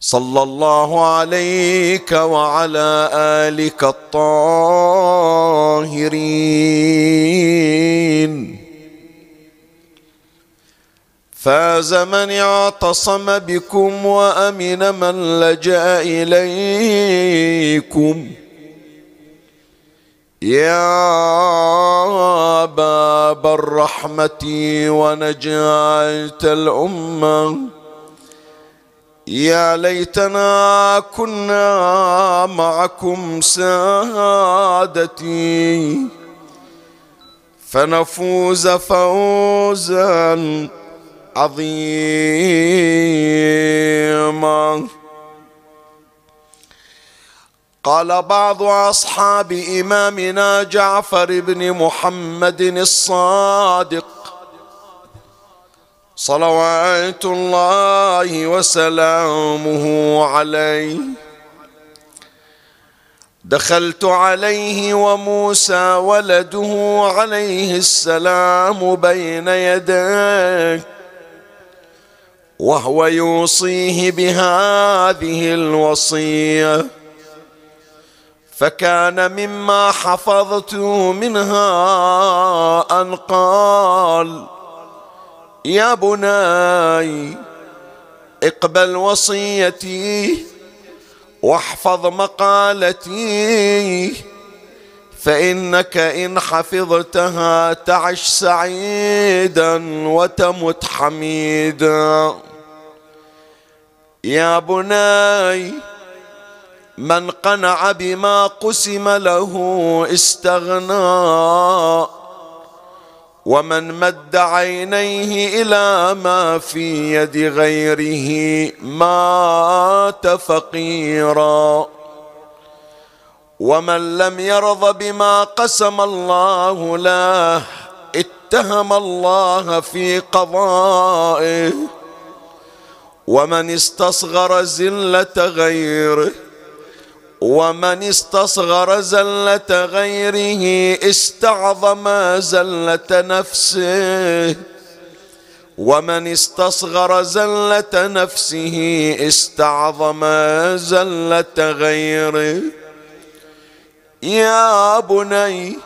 صلى الله عليك وعلى آلك الطاهرين. فاز من اعتصم بكم وأمن من لجأ إليكم. يا باب الرحمة ونجاه الأمة يا ليتنا كنا معكم سادتي. فنفوز فوزا عظيما. قال بعض أصحاب إمامنا جعفر بن محمد الصادق صلوات الله وسلامه عليه. دخلت عليه وموسى ولده عليه السلام بين يديه وهو يوصيه بهذه الوصية. فكان مما حفظت منها أن قال يا بناي اقبل وصيتي واحفظ مقالتي فإنك إن حفظتها تعش سعيدا وتمت حميدا. يا بناي من قنع بما قسم له استغنى. ومن مد عينيه إلى ما في يد غيره مات فقيرا. ومن لم يرض بما قسم الله له اتهم الله في قضائه. ومن استصغر زلة غيره ومن استصغر زلة غيره استعظم زلة نفسه. ومن استصغر زلة نفسه استعظم زلة غيره. يا بني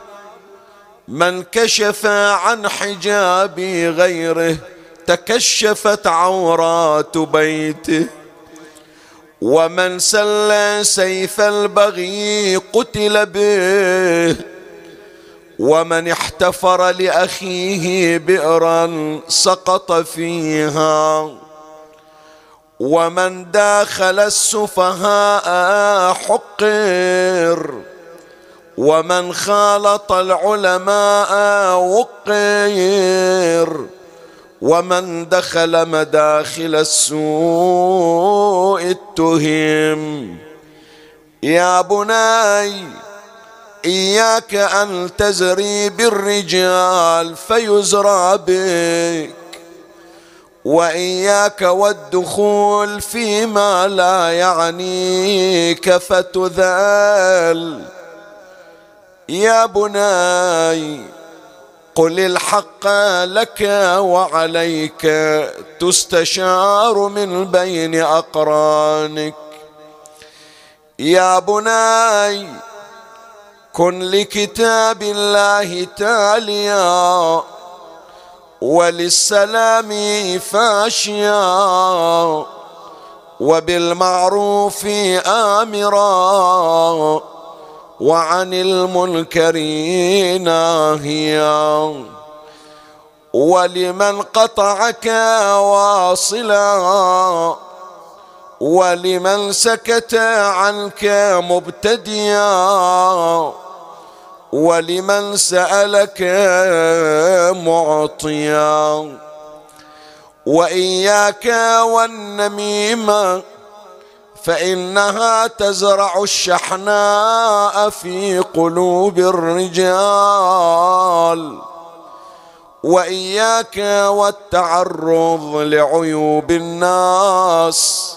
من كشف عن حجاب غيره تكشفت عورات بيته. ومن سل سيف البغي قتل به ومن احتفر لأخيه بئرا سقط فيها ومن داخل السفهاء حقر ومن خالط العلماء وقير. ومن دخل مداخل السوء اتهم. يا بني إياك أن تزري بالرجال فيزرى بك وإياك والدخول فيما لا يعنيك فتذل. يا بني قل الحق لك وعليك تستشار من بين أقرانك. يا بني كن لكتاب الله تاليا وللسلام فاشيا وبالمعروف آمرا. وعن المنكر ناهيا. ولمن قطعك واصلا ولمن سكت عنك مبتديا ولمن سألك معطيا. وإياك والنميمة فإنها تزرع الشحناء في قلوب الرجال. وإياك والتعرض لعيوب الناس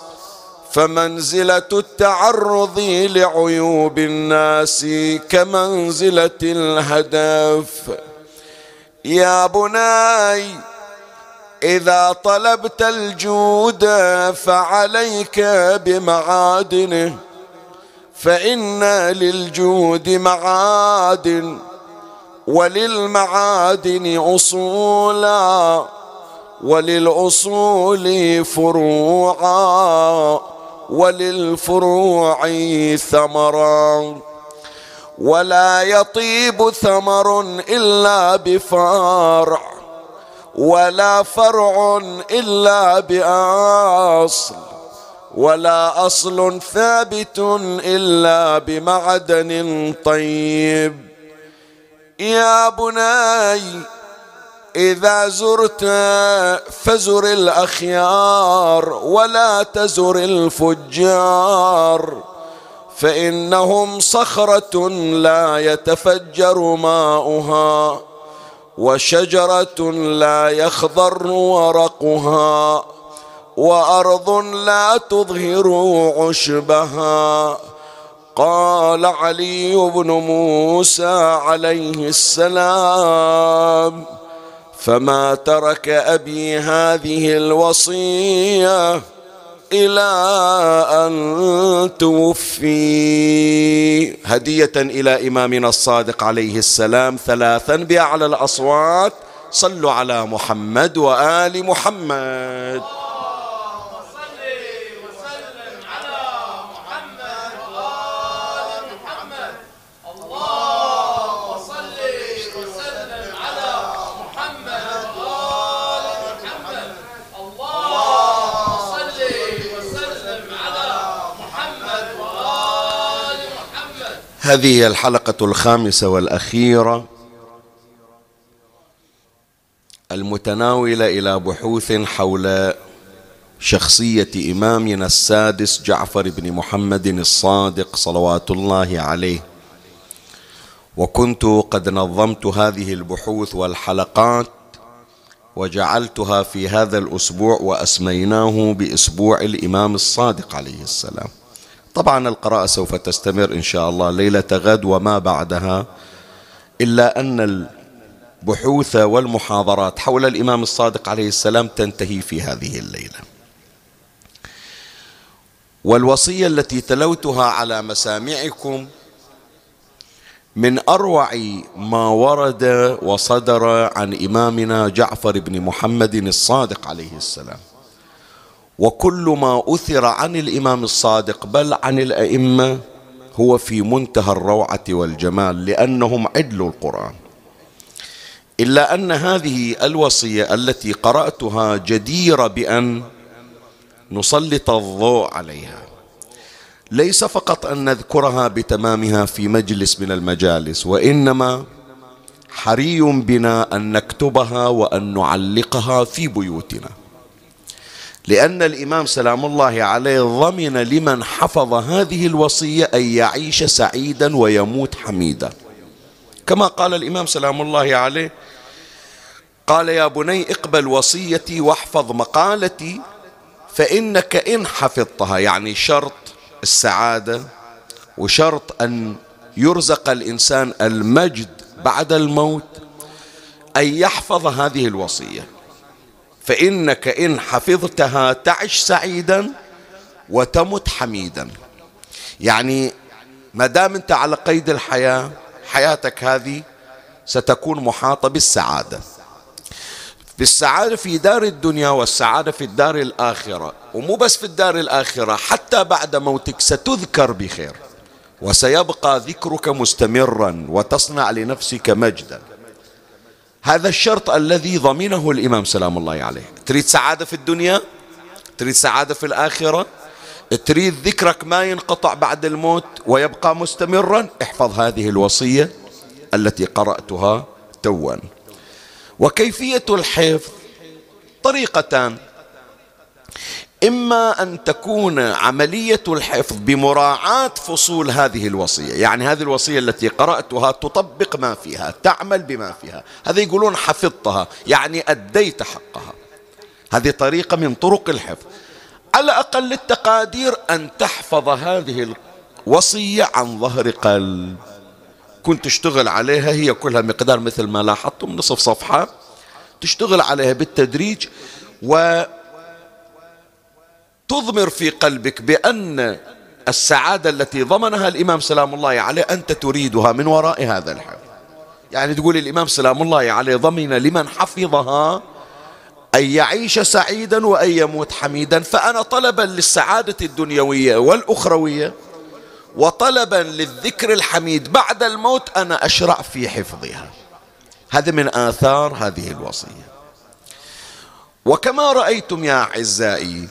فمنزلة التعرض لعيوب الناس كمنزلة الهدف. يا بني إذا طلبت الجود فعليك بمعادنه فإن للجود معادن وللمعادن أصولا وللأصول فروعا وللفروع ثمرا. ولا يطيب ثمر إلا بفرع ولا فرع إلا بأصل ولا أصل ثابت إلا بمعدن طيب. يا بني إذا زرت فزر الأخيار ولا تزر الفجار فإنهم صخرة لا يتفجر ماؤها. وشجرة لا يخضر ورقها وأرض لا تظهر عشبها. قال علي بن موسى عليه السلام فما ترك أبي هذه الوصية إلى أن توفي. هدية إلى إمامنا الصادق عليه السلام ثلاثا بأعلى الأصوات. صلوا على محمد وآل محمد. هذه الحلقة الخامسة والأخيرة المتناولة إلى بحوث حول شخصية إمامنا السادس جعفر بن محمد الصادق صلوات الله عليه. وكنت قد نظمت هذه البحوث والحلقات وجعلتها في هذا الأسبوع وأسميناه بأسبوع الإمام الصادق عليه السلام. طبعا القراءة سوف تستمر إن شاء الله. ليلة غد وما بعدها. إلا أن البحوث والمحاضرات حول الإمام الصادق عليه السلام تنتهي في هذه الليلة. والوصية التي تلوتها على مسامعكم من أروع ما ورد وصدر عن إمامنا جعفر بن محمد الصادق عليه السلام. وكل ما أثر عن الإمام الصادق بل عن الأئمة هو في منتهى الروعة والجمال لأنهم عدل القرآن. إلا أن هذه الوصية التي قرأتها جديرة بأن نسلط الضوء عليها. ليس فقط أن نذكرها بتمامها في مجلس من المجالس وإنما حري بنا أن نكتبها وأن نعلقها في بيوتنا. لأن الإمام سلام الله عليه ضمن لمن حفظ هذه الوصية أن يعيش سعيدا ويموت حميدا. كما قال الإمام سلام الله عليه قال يا بني اقبل وصيتي واحفظ مقالتي فإنك إن حفظتها يعني شرط السعادة وشرط أن يرزق الإنسان المجد بعد الموت أن يحفظ هذه الوصية. فإنك إن حفظتها تعش سعيدا وتمت حميدا. يعني ما دام أنت على قيد الحياة حياتك هذه ستكون محاطة بالسعادة. بالسعادة في دار الدنيا والسعادة في الدار الآخرة. ومو بس في الدار الآخرة حتى بعد موتك ستذكر بخير. وسيبقى ذكرك مستمرا وتصنع لنفسك مجدا. هذا الشرط الذي ضمنه الإمام سلام الله عليه. تريد سعادة في الدنيا؟ تريد سعادة في الآخرة؟ تريد ذكرك ما ينقطع بعد الموت ويبقى مستمرا؟ احفظ هذه الوصية التي قرأتها توا. وكيفية الحفظ؟ طريقتان. إما أن تكون عملية الحفظ بمراعاة فصول هذه الوصية. يعني هذه الوصية التي قرأتها تطبق ما فيها تعمل بما فيها. هذا يقولون حفظتها يعني أديت حقها. هذه طريقة من طرق الحفظ. على أقل التقادير أن تحفظ هذه الوصية عن ظهر قلب. كنت تشتغل عليها هي كلها مقدار مثل ما لاحظتم نصف صفحة. تشتغل عليها بالتدريج و تضمر في قلبك بأن السعادة التي ضمنها الإمام سلام الله عليه أنت تريدها من وراء هذا الحفظ يعني تقول الإمام سلام الله عليه ضمن لمن حفظها أن يعيش سعيدا وأن يموت حميدا. فأنا طلبا للسعادة الدنيوية والأخروية وطلبا للذكر الحميد. بعد الموت أنا أشرع في حفظها. هذا من آثار هذه الوصية. وكما رأيتم يا أعزائي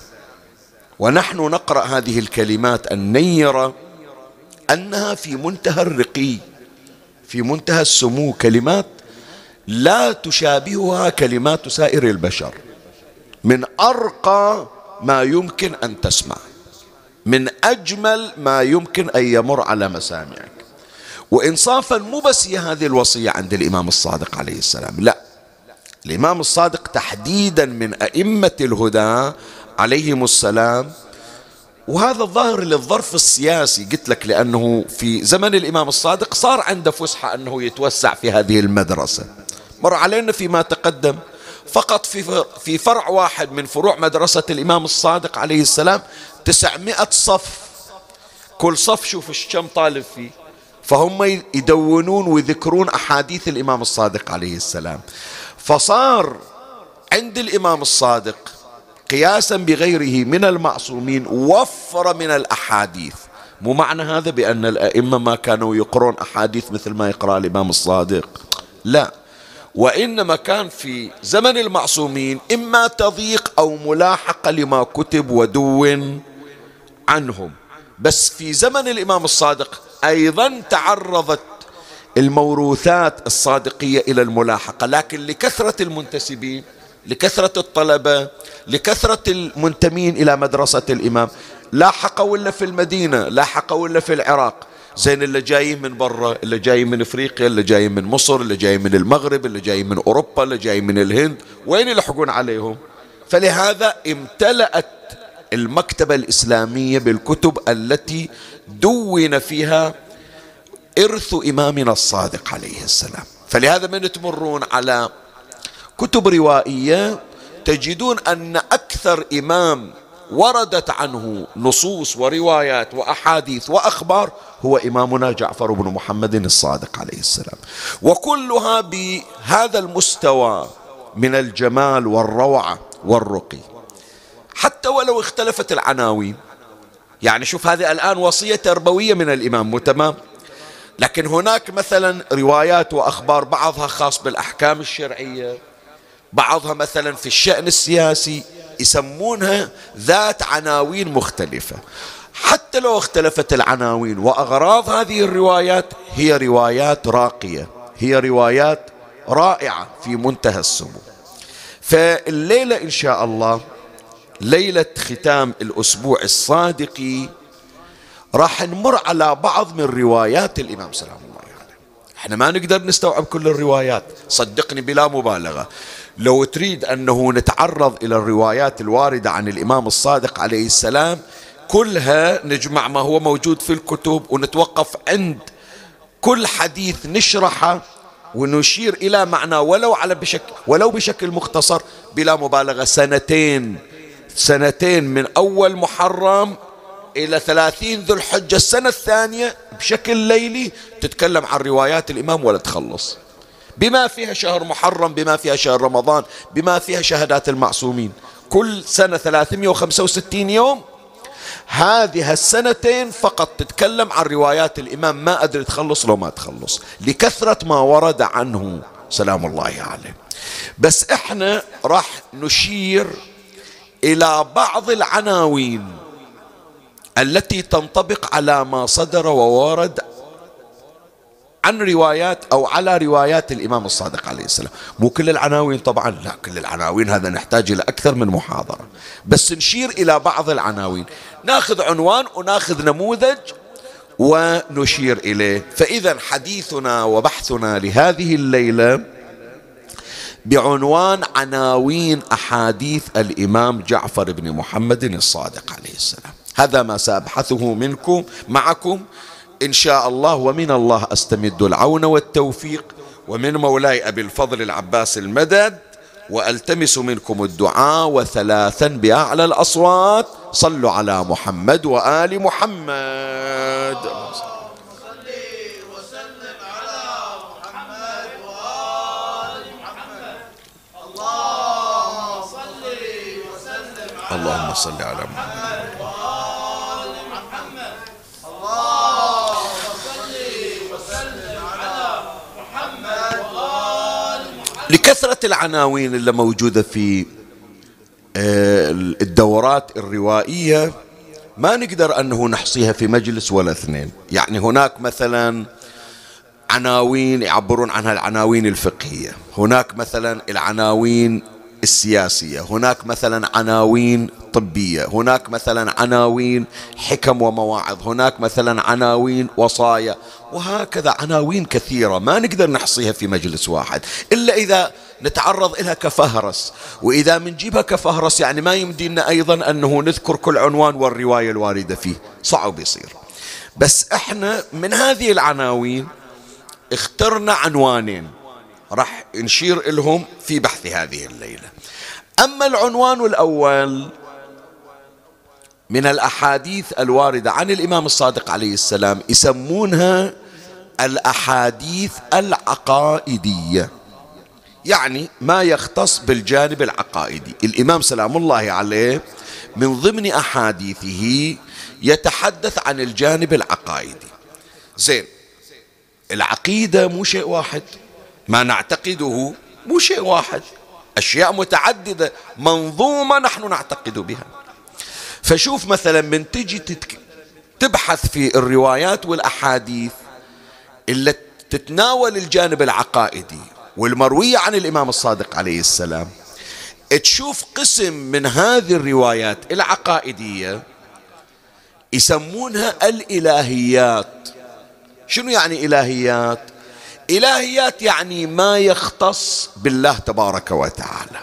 ونحن نقرأ هذه الكلمات النيرة أنها في منتهى الرقي في منتهى السمو كلمات لا تشابهها كلمات سائر البشر. من أرقى ما يمكن أن تسمع من أجمل ما يمكن أن يمر على مسامعك. وإنصافا مو بس هي هذه الوصية عند الإمام الصادق عليه السلام لا. الإمام الصادق تحديدا من أئمة الهدى عليهم السلام وهذا الظاهر للظرف السياسي قلت لك لأنه في زمن الإمام الصادق صار عنده فسحة أنه يتوسع في هذه المدرسة. مر علينا فيما تقدم. فقط في في فرع واحد من فروع مدرسة الإمام الصادق عليه السلام تسعمائة صف. كل صف شوف كم طالب فيه. فهم يدونون ويذكرون أحاديث الإمام الصادق عليه السلام. فصار عند الإمام الصادق قياسا بغيره من المعصومين وفر من الأحاديث. مو معنى هذا بأن الأئمة ما كانوا يقرون أحاديث مثل ما يقرأ الإمام الصادق؟ لا. وإنما كان في زمن المعصومين إما تضييق أو ملاحقة لما كتب ودون عنهم. بس في زمن الإمام الصادق أيضا تعرضت الموروثات الصادقية إلى الملاحقة لكن لكثرة المنتسبين لكثرة الطلبة لكثرة المنتمين إلى مدرسة الإمام. لا حقوا إلا في المدينة لا حقوا إلا في العراق. زين اللي جايين من برا اللي جايين من إفريقيا اللي جايين من مصر اللي جايين من المغرب اللي جايين من أوروبا اللي جايين من الهند. وين يلحقون عليهم؟ فلهذا امتلأت المكتبة الإسلامية بالكتب التي دون فيها إرث إمامنا الصادق عليه السلام. فلهذا من تمرون على كتب روائية تجدون أن أكثر إمام وردت عنه نصوص وروايات وأحاديث وأخبار هو إمامنا جعفر بن محمد الصادق عليه السلام. وكلها بهذا المستوى من الجمال والروعة والرقي. حتى ولو اختلفت العناوين يعني شوف هذه الآن وصية تربوية من الإمام مو تمام؟ لكن هناك مثلا روايات وأخبار بعضها خاص بالأحكام الشرعية بعضها مثلا في الشأن السياسي يسمونها ذات عناوين مختلفة. حتى لو اختلفت العناوين وأغراض هذه الروايات هي روايات راقية هي روايات رائعة في منتهى السمو. فالليلة إن شاء الله ليلة ختام الأسبوع الصادقي راح نمر على بعض من روايات الإمام سلام الله عليه. يعني. إحنا ما نقدر نستوعب كل الروايات. صدقني بلا مبالغة. لو تريد أنه نتعرض إلى الروايات الواردة عن الإمام الصادق عليه السلام كلها نجمع ما هو موجود في الكتب ونتوقف عند كل حديث نشرحه ونشير إلى معنى ولو على بشكل ولو بشكل مختصر بلا مبالغة. سنتين سنتين من أول محرم إلى ثلاثين ذو الحجة. السنة الثانية بشكل ليلي تتكلم عن روايات الإمام ولا تخلص. بما فيها شهر محرم بما فيها شهر رمضان بما فيها شهادات المعصومين. كل سنة 365 يوم. هذه السنتين فقط تتكلم عن روايات الإمام. ما أدري تخلص لو ما تخلص. لكثرة ما ورد عنه. سلام الله عليه. بس إحنا راح نشير إلى بعض العناوين التي تنطبق على ما صدر وورد عن روايات أو على روايات الإمام الصادق عليه السلام. مو كل العناوين طبعا لا كل العناوين هذا نحتاج إلى أكثر من محاضرة. بس نشير إلى بعض العناوين. ناخذ عنوان وناخذ نموذج ونشير إليه. فإذا حديثنا وبحثنا لهذه الليلة بعنوان عناوين أحاديث الإمام جعفر بن محمد الصادق عليه السلام. هذا ما سأبحثه منكم معكم إن شاء الله ومن الله أستمد العون والتوفيق ومن مولاي أبي الفضل العباس المدد وألتمس منكم الدعاء وثلاثا بأعلى الأصوات. صلوا على محمد وآل محمد. اللهم صل على محمد. لكثرة العناوين اللي موجودة في آه، الدورات الروائية ما نقدر أنه نحصيها في مجلس ولا اثنين. يعني هناك مثلا عناوين يعبرون عنها العناوين الفقهية. هناك مثلا العناوين السياسية. هناك مثلا عناوين طبية هناك مثلا عناوين حكم ومواعظ هناك مثلا عناوين وصايا وهكذا عناوين كثيرة ما نقدر نحصيها في مجلس واحد. إلا إذا نتعرض لها كفهرس وإذا منجيبها كفهرس يعني ما يمدينا أيضا أنه نذكر كل عنوان والرواية الواردة فيه. صعب يصير. بس إحنا من هذه العناوين اخترنا عنوانين. راح نشير لهم في بحث هذه الليلة. أما العنوان الأول من الأحاديث الواردة عن الإمام الصادق عليه السلام يسمونها الأحاديث العقائدية. يعني ما يختص بالجانب العقائدي. الإمام سلام الله عليه من ضمن أحاديثه يتحدث عن الجانب العقائدي. زين العقيدة مو شيء واحد. ما نعتقده مو شيء واحد. أشياء متعددة منظومة نحن نعتقد بها. فشوف مثلا من تجي. تبحث في الروايات والأحاديث اللي تتناول الجانب العقائدي والمروية عن الإمام الصادق عليه السلام تشوف قسم من هذه الروايات العقائدية يسمونها الإلهيات. شنو يعني إلهيات؟ إلهيات يعني ما يختص بالله تبارك وتعالى.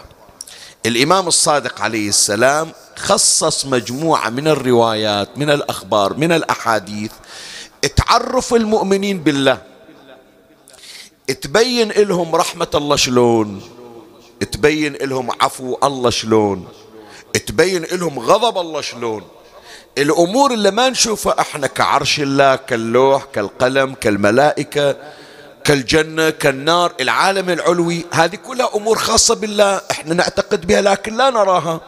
الإمام الصادق عليه السلام خصص مجموعة من الروايات من الأخبار من الأحاديث تعرف المؤمنين بالله تبين لهم رحمة الله شلون تبين لهم عفو الله شلون تبين لهم غضب الله شلون. الأمور اللي ما نشوفها إحنا كعرش الله كاللوح كالقلم كالملائكة كالجنة كالنار العالم العلوي هذه كلها أمور خاصة بالله إحنا نعتقد بها لكن لا نراها.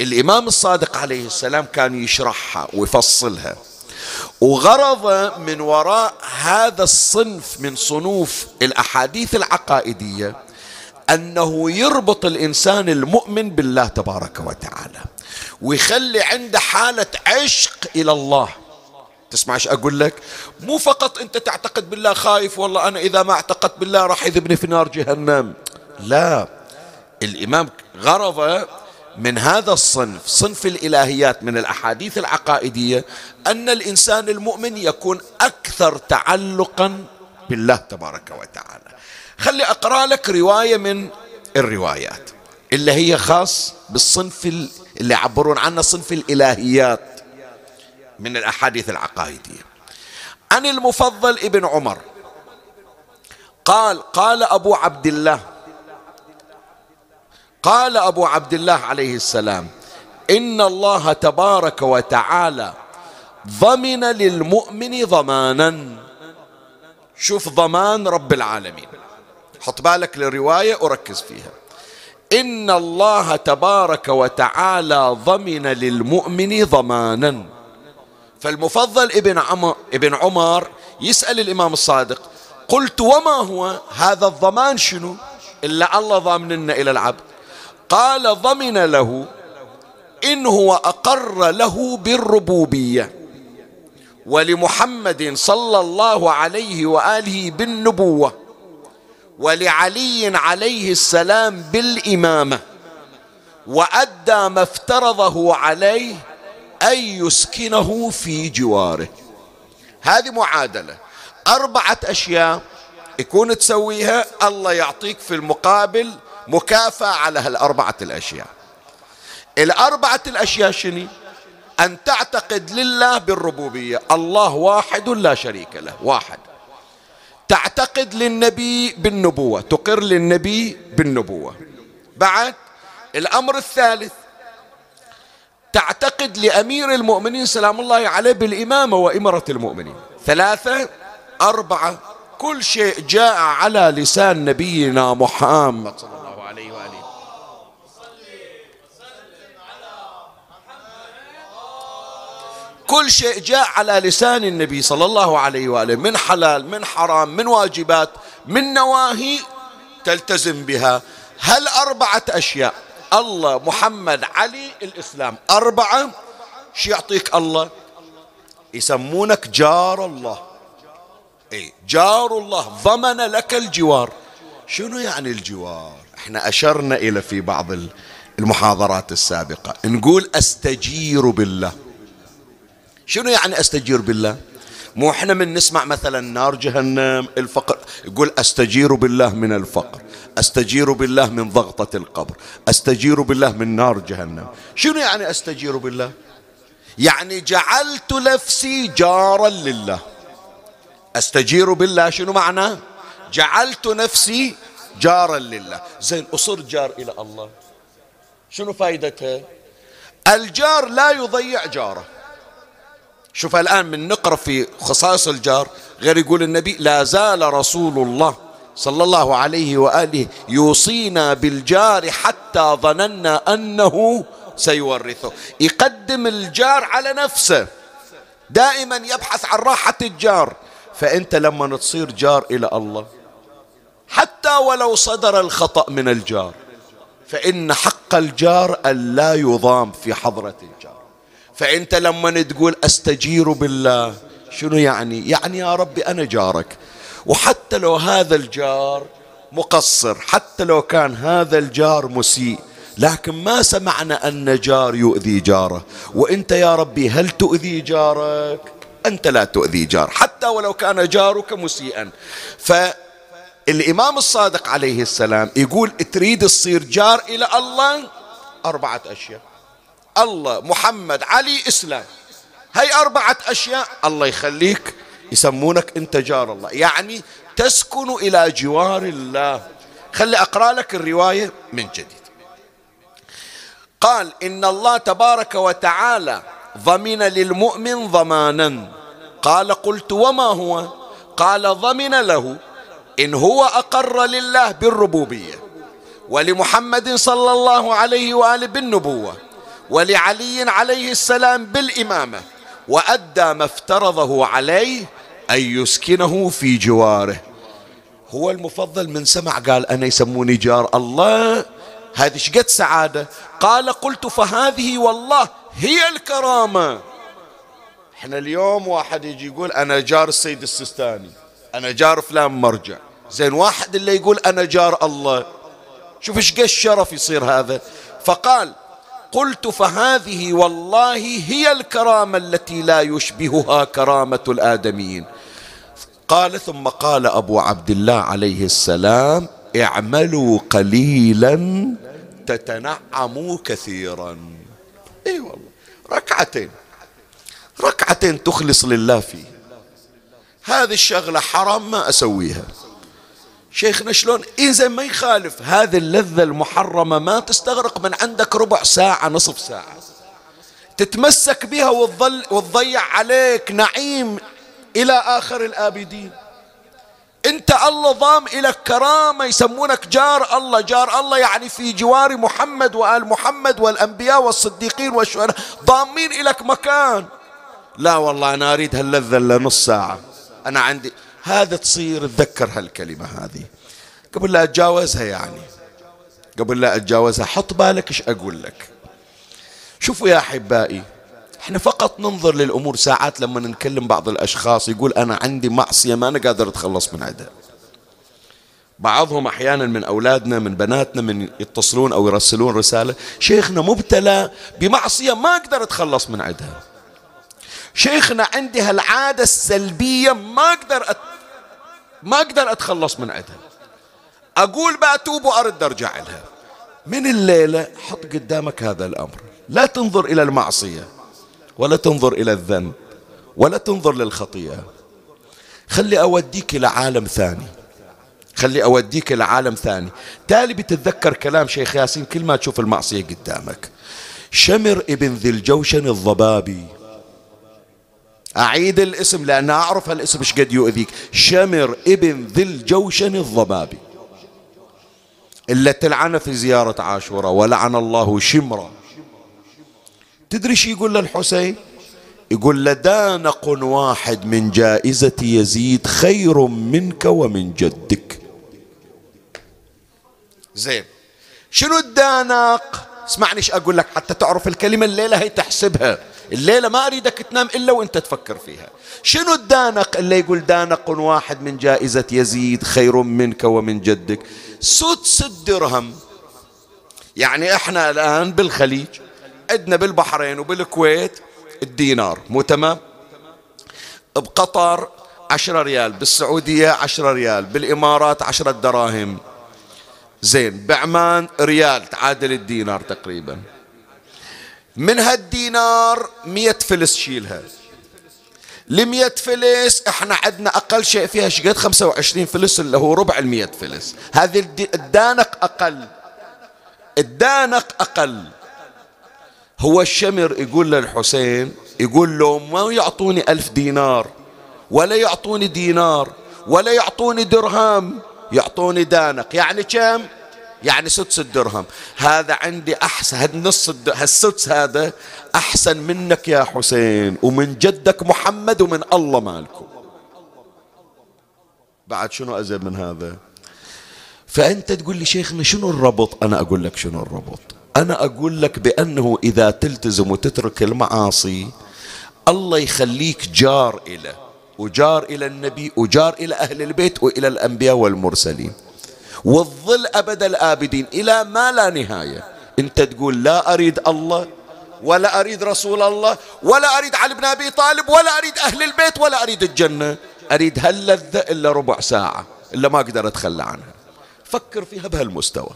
الإمام الصادق عليه السلام كان يشرحها ويفصلها. وغرض من وراء هذا الصنف من صنوف الأحاديث العقائدية أنه يربط الإنسان المؤمن بالله تبارك وتعالى ويخلي عنده حالة عشق إلى الله. تسمعش أقول لك؟ مو فقط أنت تعتقد بالله خايف والله أنا إذا ما اعتقدت بالله راح يذبني في نار جهنم. لا الإمام غرض من هذا الصنف صنف الإلهيات من الأحاديث العقائدية أن الإنسان المؤمن يكون أكثر تعلقا بالله تبارك وتعالى. خلي أقرأ لك رواية من الروايات اللي هي خاص بالصنف اللي يعبرون عنه صنف الإلهيات. من الأحاديث العقائدية. عن المفضل ابن عمر. قال قال أبو عبد الله قال أبو عبد الله عليه السلام إن الله تبارك وتعالى ضمن للمؤمن ضمانا. شوف ضمان رب العالمين. حط بالك للرواية وركز فيها. إن الله تبارك وتعالى ضمن للمؤمن ضمانا. فالمفضل ابن عمر, ابن عمر يسأل الإمام الصادق قلت وما هو؟ هذا الضمان شنو؟ إلا الله ضامننا إلى العبد. قال ضمن له إن هو أقر له بالربوبية ولمحمد صلى الله عليه وآله بالنبوة ولعلي عليه السلام بالإمامة وأدى ما افترضه عليه أن يسكنه في جواره. هذه معادلة. أربعة أشياء يكون تسويها الله يعطيك في المقابل مكافأة على هالأربعة الأشياء. الأربعة الأشياء شنو؟ أن تعتقد لله بالربوبية. الله واحد لا شريك له واحد. تعتقد للنبي بالنبوة تقر للنبي بالنبوة. بعد الأمر الثالث تعتقد لأمير المؤمنين سلام الله عليه بالإمامة وإمرة المؤمنين. ثلاثة أربعة كل شيء جاء على لسان نبينا محمد صلى الله عليه وآله. كل شيء جاء على لسان النبي صلى الله عليه وآله من حلال من حرام من واجبات من نواهي تلتزم بها. هل أربعة أشياء؟ الله محمد علي الإسلام. أربعة شو يعطيك الله؟ يسمونك جار الله. إي جار الله. ضمن لك الجوار. شنو يعني الجوار؟ إحنا أشرنا إلى في بعض المحاضرات السابقة. نقول أستجير بالله. شنو يعني أستجير بالله؟ مو إحنا من نسمع مثلا نار جهنم الفقر. يقول أستجير بالله من الفقر أستجير بالله من ضغطة القبر أستجير بالله من نار جهنم. شنو يعني أستجير بالله؟ يعني جعلت نفسي جارا لله. أستجير بالله شنو معناه جعلت نفسي جارا لله. زين أصر جار إلى الله. شنو فائدتها الجار لا يضيع جاره. شوف الآن من نقرأ في خصائص الجار غير يقول النبي لا زال رسول الله صلى الله عليه وآله يوصينا بالجار حتى ظننا أنه سيورثه. يقدم الجار على نفسه. دائما يبحث عن راحة الجار. فأنت لما تصير جار إلى الله حتى ولو صدر الخطأ من الجار فإن حق الجار أن لا يضام في حضرة الجار. فأنت لما تقول أستجير بالله شنو يعني؟ يعني يا ربي أنا جارك. وحتى لو هذا الجار مقصر حتى لو كان هذا الجار مسيء لكن ما سمعنا أن جار يؤذي جاره. وأنت يا ربي هل تؤذي جارك؟ أنت لا تؤذي جار حتى ولو كان جارك مسيئا. فالإمام الصادق عليه السلام يقول تريد تصير جار إلى الله؟ أربعة أشياء. الله محمد علي إسلام. هاي أربعة أشياء الله يخليك يسمونك أنت جار الله. يعني تسكن إلى جوار الله. خلي أقرأ لك الرواية من جديد. قال إن الله تبارك وتعالى ضمن للمؤمن ضمانا. قال قلت وما هو؟ قال ضمن له إن هو أقر لله بالربوبية ولمحمد صلى الله عليه وآله بالنبوة. ولعلي عليه السلام بالإمامة وأدى ما افترضه عليه أن يسكنه في جواره. هو المفضل من سمع قال أنا يسموني جار الله. هذه شقد سعادة؟ قال قلت فهذه والله هي الكرامة. إحنا اليوم واحد يجي يقول أنا جار السيد السستاني أنا جار فلان مرجع. زين واحد اللي يقول أنا جار الله. شوف إيش الشرف يصير هذا. فقال قلت فهذه والله هي الكرامة التي لا يشبهها كرامة الآدميين. قال ثم قال أبو عبد الله عليه السلام اعملوا قليلا تتنعموا كثيرا. إي والله ركعتين ركعتين تخلص لله فيه. هذه الشغلة حرام ما أسويها. شيخنا شلون؟ إذا ما يخالف هذه اللذة المحرمة ما تستغرق من عندك ربع ساعة نصف ساعة. تتمسك بها وتضل وتضيع عليك نعيم إلى آخر الآبدين. أنت الله ضام الك كرامة يسمونك جار الله. جار الله يعني في جوار محمد وآل محمد والأنبياء والصديقين والشهداء. ضامين الك مكان. لا والله أنا أريد هاللذة إلا ساعة. أنا عندي هذا تصير تذكر هالكلمة هذه. قبل لا أتجاوزها يعني. قبل لا أتجاوزها حط بالك إيش أقول لك. شوفوا يا أحبائي إحنا فقط ننظر للأمور ساعات لما نكلم بعض الأشخاص يقول أنا عندي معصية ما أنا قادر أتخلص من عندها بعضهم أحيانا من أولادنا من بناتنا من يتصلون أو يرسلون رسالة شيخنا مبتلى بمعصية ما أقدر أتخلص من عندها شيخنا عندي هالعادة السلبية ما أقدر أت... ما أقدر أتخلص من عندها أقول باتوب وأرد أرجع لها. من الليلة حط قدامك هذا الأمر. لا تنظر إلى المعصية ولا تنظر إلى الذنب ولا تنظر للخطيئة. خلي أوديك إلى عالم ثاني. خلي أوديك إلى عالم ثاني. تالي بتتذكر كلام شيخ ياسين كل ما تشوف المعصية قدامك. شمر ابن ذي الجوشن الضبابي. أعيد الاسم لأن أعرف هالاسم إيش قد يؤذيك. شمر ابن ذي الجوشن الضبابي. إلا تلعنه في زيارة عاشوراء ولعن الله شمرا تدري شو يقول للحسين؟ يقول لدانق واحد من جائزة يزيد خير منك ومن جدك. زين. شنو الدانق؟ اسمعني إيش أقول لك حتى تعرف الكلمة الليلة هي تحسبها. الليلة ما أريدك تنام إلا وأنت تفكر فيها. شنو الدانق؟ اللي يقول دانق واحد من جائزة يزيد خير منك ومن جدك. سدس الدرهم يعني إحنا الآن بالخليج عندنا بالبحرين وبالكويت الدينار. مو تمام؟ بقطر عشرة ريال بالسعودية عشرة ريال بالإمارات عشرة دراهم. زين بعمان ريال تعادل الدينار تقريبا. من هالدينار مية فلس شيلها. لمية فلس إحنا عندنا أقل شيء فيها شقد خمسة وعشرين فلس اللي هو ربع المية فلس. هذه الدانق أقل. الدانق أقل. هو الشمر يقول للحسين يقول له ما يعطوني ألف دينار؟ ولا يعطوني دينار ولا يعطوني درهم يعطوني دانق. يعني كم؟ يعني سدس الدرهم. هذا عندي أحسن هالنص هالسدس هذا أحسن منك يا حسين ومن جدك محمد ومن الله مالكم. بعد شنو أزيد من هذا؟ فأنت تقول لي شيخنا شنو الربط؟ أنا أقول لك شنو الربط. أنا أقول لك بأنه إذا تلتزم وتترك المعاصي الله يخليك جار إلى وجار إلى النبي وجار إلى أهل البيت وإلى الأنبياء والمرسلين. والظل أبد الآبدين. إلى ما لا نهاية. أنت تقول لا أريد الله ولا أريد رسول الله ولا أريد علي بن أبي طالب ولا أريد أهل البيت ولا أريد الجنة. أريد هاللذة إلا ربع ساعة إلا ما أقدر أتخلى عنها. فكر فيها بهالمستوى.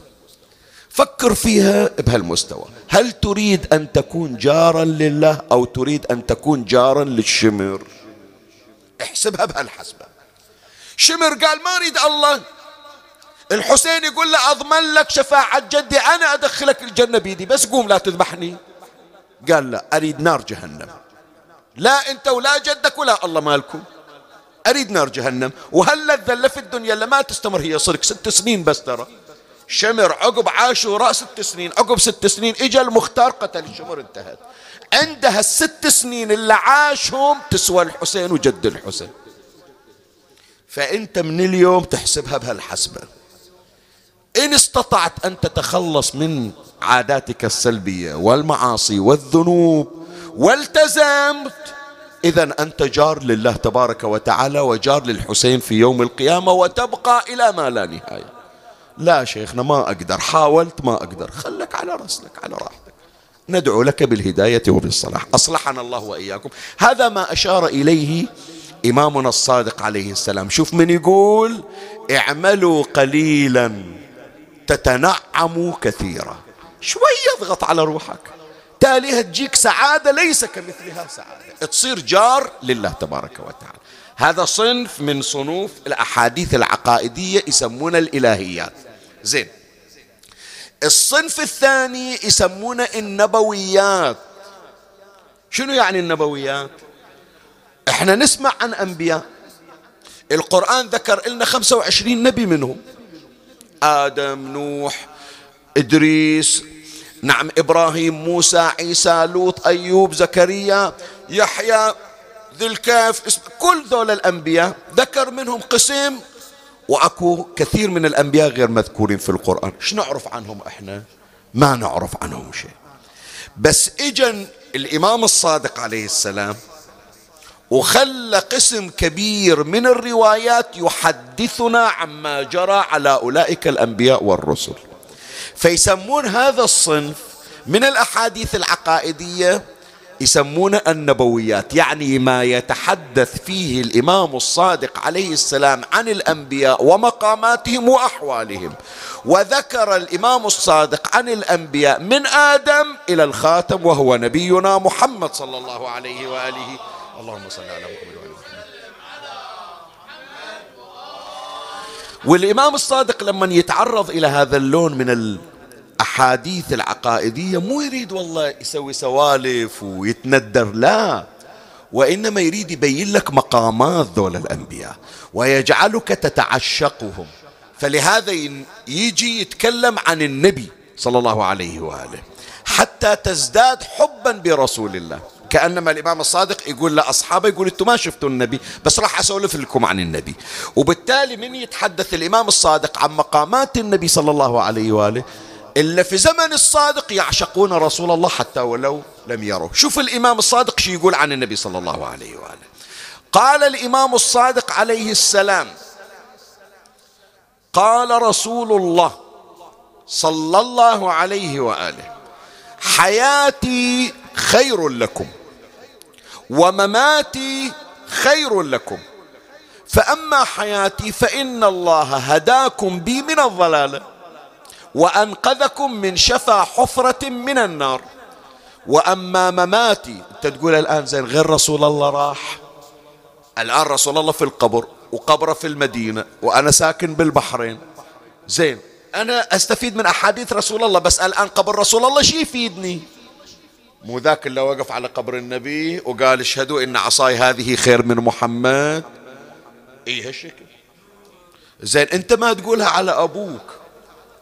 فكر فيها بهالمستوى. هل تريد أن تكون جارا لله أو تريد أن تكون جارا للشمر؟ احسبها بهالحسبة. شمر قال ما أريد الله الحسين يقول له أضمن لك شفاعة جدي أنا أدخلك الجنة بيدي. بس قوم لا تذبحني. قال لا أريد نار جهنم. لا أنت ولا جدك ولا الله مالكم. أريد نار جهنم. وهاللذة اللي في الدنيا اللي ما تستمر؟ هي صدق ست سنين بس ترى. شمر عقب عاشوراء ست سنين عقب ست سنين إجا المختار قتل الشمر انتهت. عندها الست سنين اللي عاشهم تسوى الحسين وجد الحسين. فأنت من اليوم تحسبها بهالحسبة. إن استطعت أن تتخلص من عاداتك السلبية والمعاصي والذنوب والتزمت إذا أنت جار لله تبارك وتعالى وجار للحسين في يوم القيامة وتبقى إلى ما لا نهاية. لا شيخنا ما أقدر. حاولت ما أقدر. خلك على رسلك على راحتك. ندعو لك بالهداية وبالصلاح. أصلحنا الله وإياكم. هذا ما أشار إليه إمامنا الصادق عليه السلام. شوف من يقول اعملوا قليلا. تتنعموا كثيرا. شوي اضغط على روحك. تاليها تجيك سعادة ليس كمثلها سعادة. تصير جار لله تبارك وتعالى. هذا صنف من صنوف الأحاديث العقائدية يسمونها الإلهيات. زين. الصنف الثاني يسمونه النبويات. شنو يعني النبويات؟ إحنا نسمع عن أنبياء. القرآن ذكر لنا 25 نبي منهم. آدم نوح إدريس نعم إبراهيم موسى عيسى لوط أيوب زكريا يحيى ذي الكهف كل دول الأنبياء ذكر منهم قسم وأكو كثير من الأنبياء غير مذكورين في القرآن. إيش نعرف عنهم إحنا؟ ما نعرف عنهم شيء. بس اجا الإمام الصادق عليه السلام وخلى قسم كبير من الروايات يحدثنا عما جرى على أولئك الأنبياء والرسل. فيسمون هذا الصنف من الأحاديث العقائدية يسمونه النبويات يعني ما يتحدث فيه الإمام الصادق عليه السلام عن الأنبياء ومقاماتهم وأحوالهم. وذكر الإمام الصادق عن الأنبياء من آدم إلى الخاتم وهو نبينا محمد صلى الله عليه وآله اللهم صل على محمد وعلى محمد. والإمام الصادق لما يتعرض إلى هذا اللون من الأحاديث العقائدية مو يريد والله يسوي سوالف ويتندر لا. وإنما يريد يبين لك مقامات ذول الأنبياء ويجعلك تتعشقهم. فلهذا يجي يتكلم عن النبي صلى الله عليه وآله حتى تزداد حبا برسول الله. كأنما الإمام الصادق يقول لأصحابه يقول أنتم ما شفتوا النبي بس راح أسولف لكم عن النبي. وبالتالي من يتحدث الإمام الصادق عن مقامات النبي صلى الله عليه وآله إلا في زمن الصادق يعشقون رسول الله حتى ولو لم يروا شوف الإمام الصادق شو يقول عن النبي صلى الله عليه وآله. قال الإمام الصادق عليه السلام قال رسول الله صلى الله عليه وآله حياتي خير لكم. ومماتي خير لكم. فأما حياتي فإن الله هداكم بي من الضلالة وأنقذكم من شفا حفرة من النار. وأما مماتي أنت تقول الآن زين غير رسول الله راح. الآن رسول الله في القبر وقبره في المدينة وأنا ساكن بالبحرين. زين أنا أستفيد من أحاديث رسول الله بس الآن قبر رسول الله شي يفيدني؟ مو ذاك اللي وقف على قبر النبي وقال اشهدوا إن عصاي هذه خير من محمد اي هالشكل. زين أنت ما تقولها على أبوك.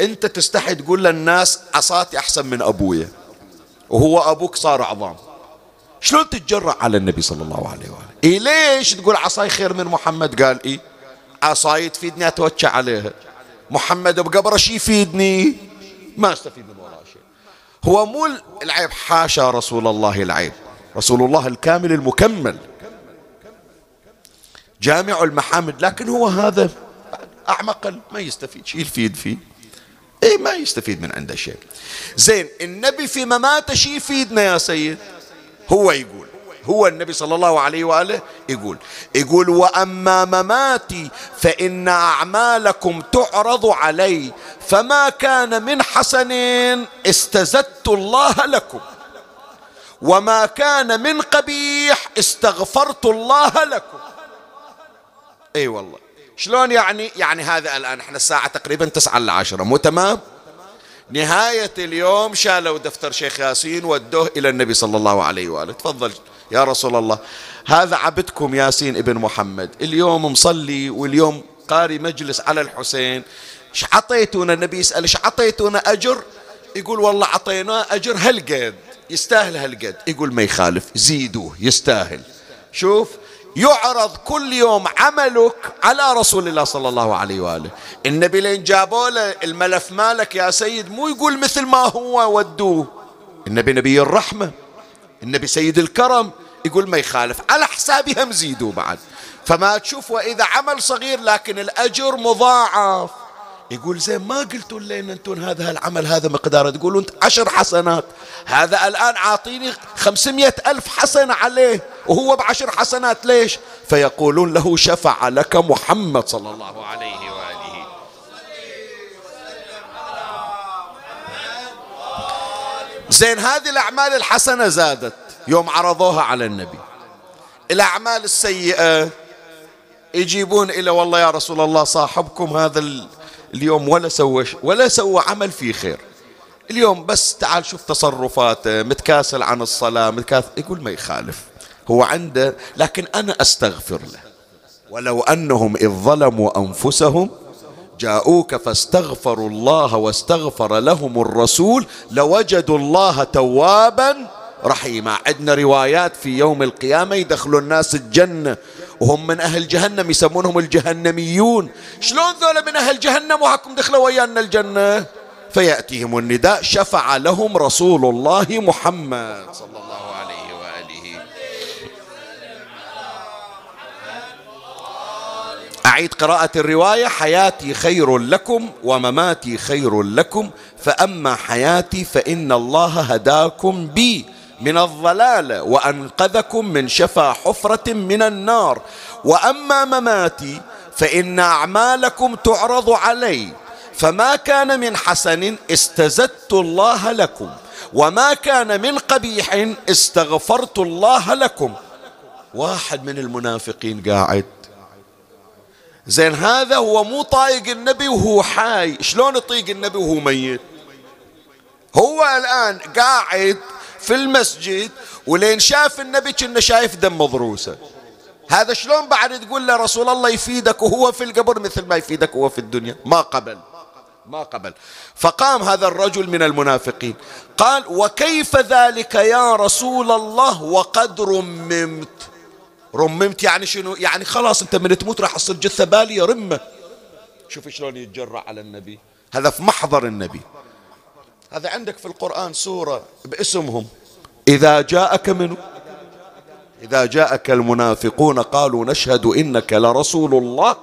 أنت تستحي تقول للناس عصاتي أحسن من أبويا. وهو أبوك صار عظام. شلون تتجرأ على النبي صلى الله عليه وآله؟ إيه ليش تقول عصاي خير من محمد؟ قال إيه عصاي تفيدني أتوكى عليها. محمد بقبره شي يفيدني؟ ما أستفيد من هو مو العيب حاشا رسول الله العيب. رسول الله الكامل المكمل. جامع المحامد لكن هو هذا أعمق ما يستفيد. شيء يفيد فيه. اي ما يستفيد من عنده شيء. زين النبي في مماته شي يفيدنا يا سيد. هو يقول هو النبي صلى الله عليه وآله يقول يقول وأما مماتي فإن أعمالكم تعرض علي فما كان من حسن استزدت الله لكم وما كان من قبيح استغفرت الله لكم. إي أيوة والله. شلون يعني يعني هذا الآن؟ إحنا الساعة تقريبا تسعة إلا عشرة مو تمام؟ نهاية اليوم شالوا دفتر شيخ ياسين ودوه إلى النبي صلى الله عليه وآله. تفضل. يا رسول الله. هذا عبدكم ياسين ابن محمد. اليوم مصلي واليوم قاري مجلس على الحسين. إيش عطيتونا النبي يسأل إيش عطيتونا أجر؟ يقول والله عطيناه أجر هالقد يستاهل هالقد. يقول ما يخالف زيدوه يستاهل. شوف يعرض كل يوم عملك على رسول الله صلى الله عليه وآله. النبي لين جابوا له الملف مالك يا سيد مو يقول مثل ما هو ودوه. النبي نبي الرحمة. النبي سيد الكرم يقول ما يخالف على حسابهم زيدوا بعد. فما تشوف وإذا عمل صغير لكن الأجر مضاعف. يقول زين ما قلتوا لنا أنتم هذا العمل هذا مقداره تقولون عشر حسنات. هذا الآن عاطيني خمسمية ألف حسنة عليه وهو بعشر حسنات ليش؟ فيقولون له شفع لك محمد صلى الله عليه وآله زين هذه الأعمال الحسنة زادت. يوم عرضوها على النبي. الأعمال السيئة يجيبون إلى والله يا رسول الله صاحبكم هذا اليوم ولا سوى ولا سوى عمل فيه خير. اليوم بس تعال شوف تصرفاته متكاسل عن الصلاة متكاسل يقول ما يخالف. هو عنده لكن أنا أستغفر له. ولو أنهم إذ ظلموا أنفسهم جاءوك فاستغفروا الله واستغفر لهم الرسول لوجدوا الله توابا رحيما. عندنا روايات في يوم القيامة يدخلوا الناس الجنة. وهم من أهل جهنم يسمونهم الجهنميون. شلون ذولا من أهل جهنم وهكم دخلوا ويانا الجنة؟ فيأتيهم النداء شفع لهم رسول الله محمد صلى الله عليه وآله أعيد قراءة الرواية. حياتي خير لكم ومماتي خير لكم. فأما حياتي فإن الله هداكم بي من الضلال وأنقذكم من شفا حفرة من النار. وأما مماتي فإن أعمالكم تعرض علي. فما كان من حسن استزدت الله لكم. وما كان من قبيح استغفرت الله لكم. واحد من المنافقين قاعد زين هذا هو مو طايق النبي وهو حي. شلون يطيق النبي وهو ميت؟ هو الآن قاعد في المسجد ولين شاف النبي كنا شايف دم مضروسة. هذا شلون بعد تقول له رسول الله يفيدك وهو في القبر مثل ما يفيدك وهو في الدنيا؟ ما قبل. ما قبل. فقام هذا الرجل من المنافقين. قال وكيف ذلك يا رسول الله؟ وقد رممت رممت يعني شنو؟ يعني خلاص انت من تموت راح تصير جثة بالية رمة. شوف شلون يتجرع على النبي. هذا في محضر النبي. هذا عندك في القرآن سورة باسمهم. إذا جاءك منه إذا جاءك المنافقون قالوا نشهد إنك لرسول الله.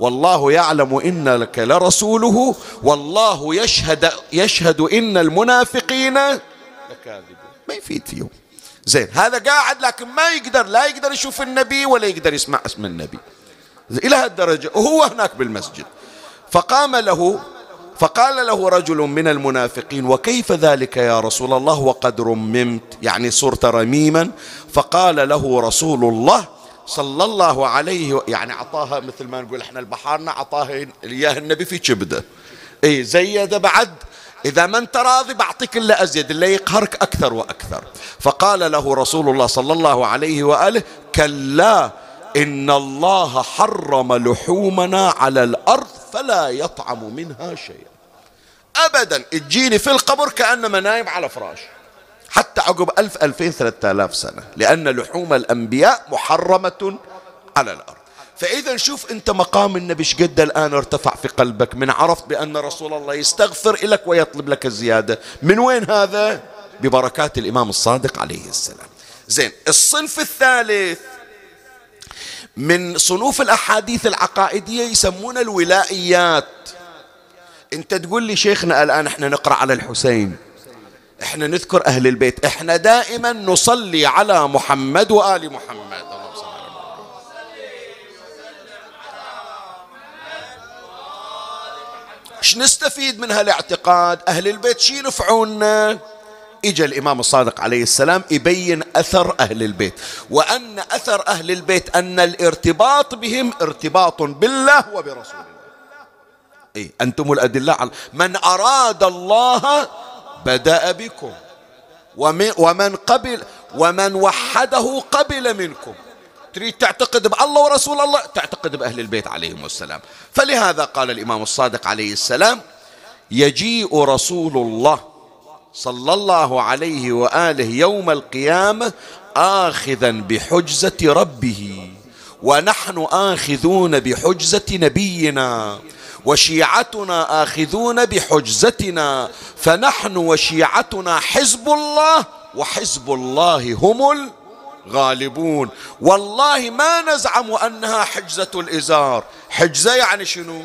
والله يعلم إنك لرسوله. والله يشهد يشهد إن المنافقين لكاذبون. ما يفيد فيهم. زين. هذا قاعد لكن ما يقدر لا يقدر يشوف النبي ولا يقدر يسمع اسم النبي. إلى هالدرجة. وهو هناك بالمسجد. فقام له فقال له رجل من المنافقين وكيف ذلك يا رسول الله؟ وقد رممت. يعني صرت رميما. فقال له رسول الله صلى الله عليه يعني أعطاها مثل ما نقول إحنا البحارنا أعطاها إياه النبي في كبده. اي زيد بعد إذا ما أنت راضي بعطيك إلا أزيد اللي يقهرك أكثر وأكثر. فقال له رسول الله صلى الله عليه وآله كلا إن الله حرم لحومنا على الأرض فلا يطعم منها شيئا. أبدا تجيني في القبر كأنما نايم على فراش حتى عقب ألف ألفين ثلاثة آلاف سنة لأن لحوم الأنبياء محرمة على الأرض. فإذا شوف أنت مقام النبي قد الآن ارتفع في قلبك من عرفت بأن رسول الله يستغفر لك ويطلب لك الزيادة. من وين هذا؟ ببركات الإمام الصادق عليه السلام. زين الصنف الثالث. من صنوف الأحاديث العقائدية يسمون الولائيات. أنت تقول لي شيخنا الآن إحنا نقرأ على الحسين. إحنا نذكر أهل البيت. إحنا دائما نصلي على محمد وآل محمد. إيش نستفيد من هالاعتقاد؟ أهل البيت شي ينفعونا؟ اجى الإمام الصادق عليه السلام يبين أثر أهل البيت وأن أثر أهل البيت أن الارتباط بهم ارتباط بالله وبرسوله إيه أنتم الأدلة على من أراد الله بدأ بكم ومن قبل ومن وحده قبل منكم. تريد تعتقد بالله ورسول الله تعتقد بأهل البيت عليهم السلام. فلهذا قال الإمام الصادق عليه السلام يجيء رسول الله صلى الله عليه وآله يوم القيامة آخذا بحجزة ربه. ونحن آخذون بحجزة نبينا وشيعتنا آخذون بحجزتنا فنحن وشيعتنا حزب الله وحزب الله هم الغالبون والله ما نزعم أنها حجزة الإزار. حجزة يعني شنو؟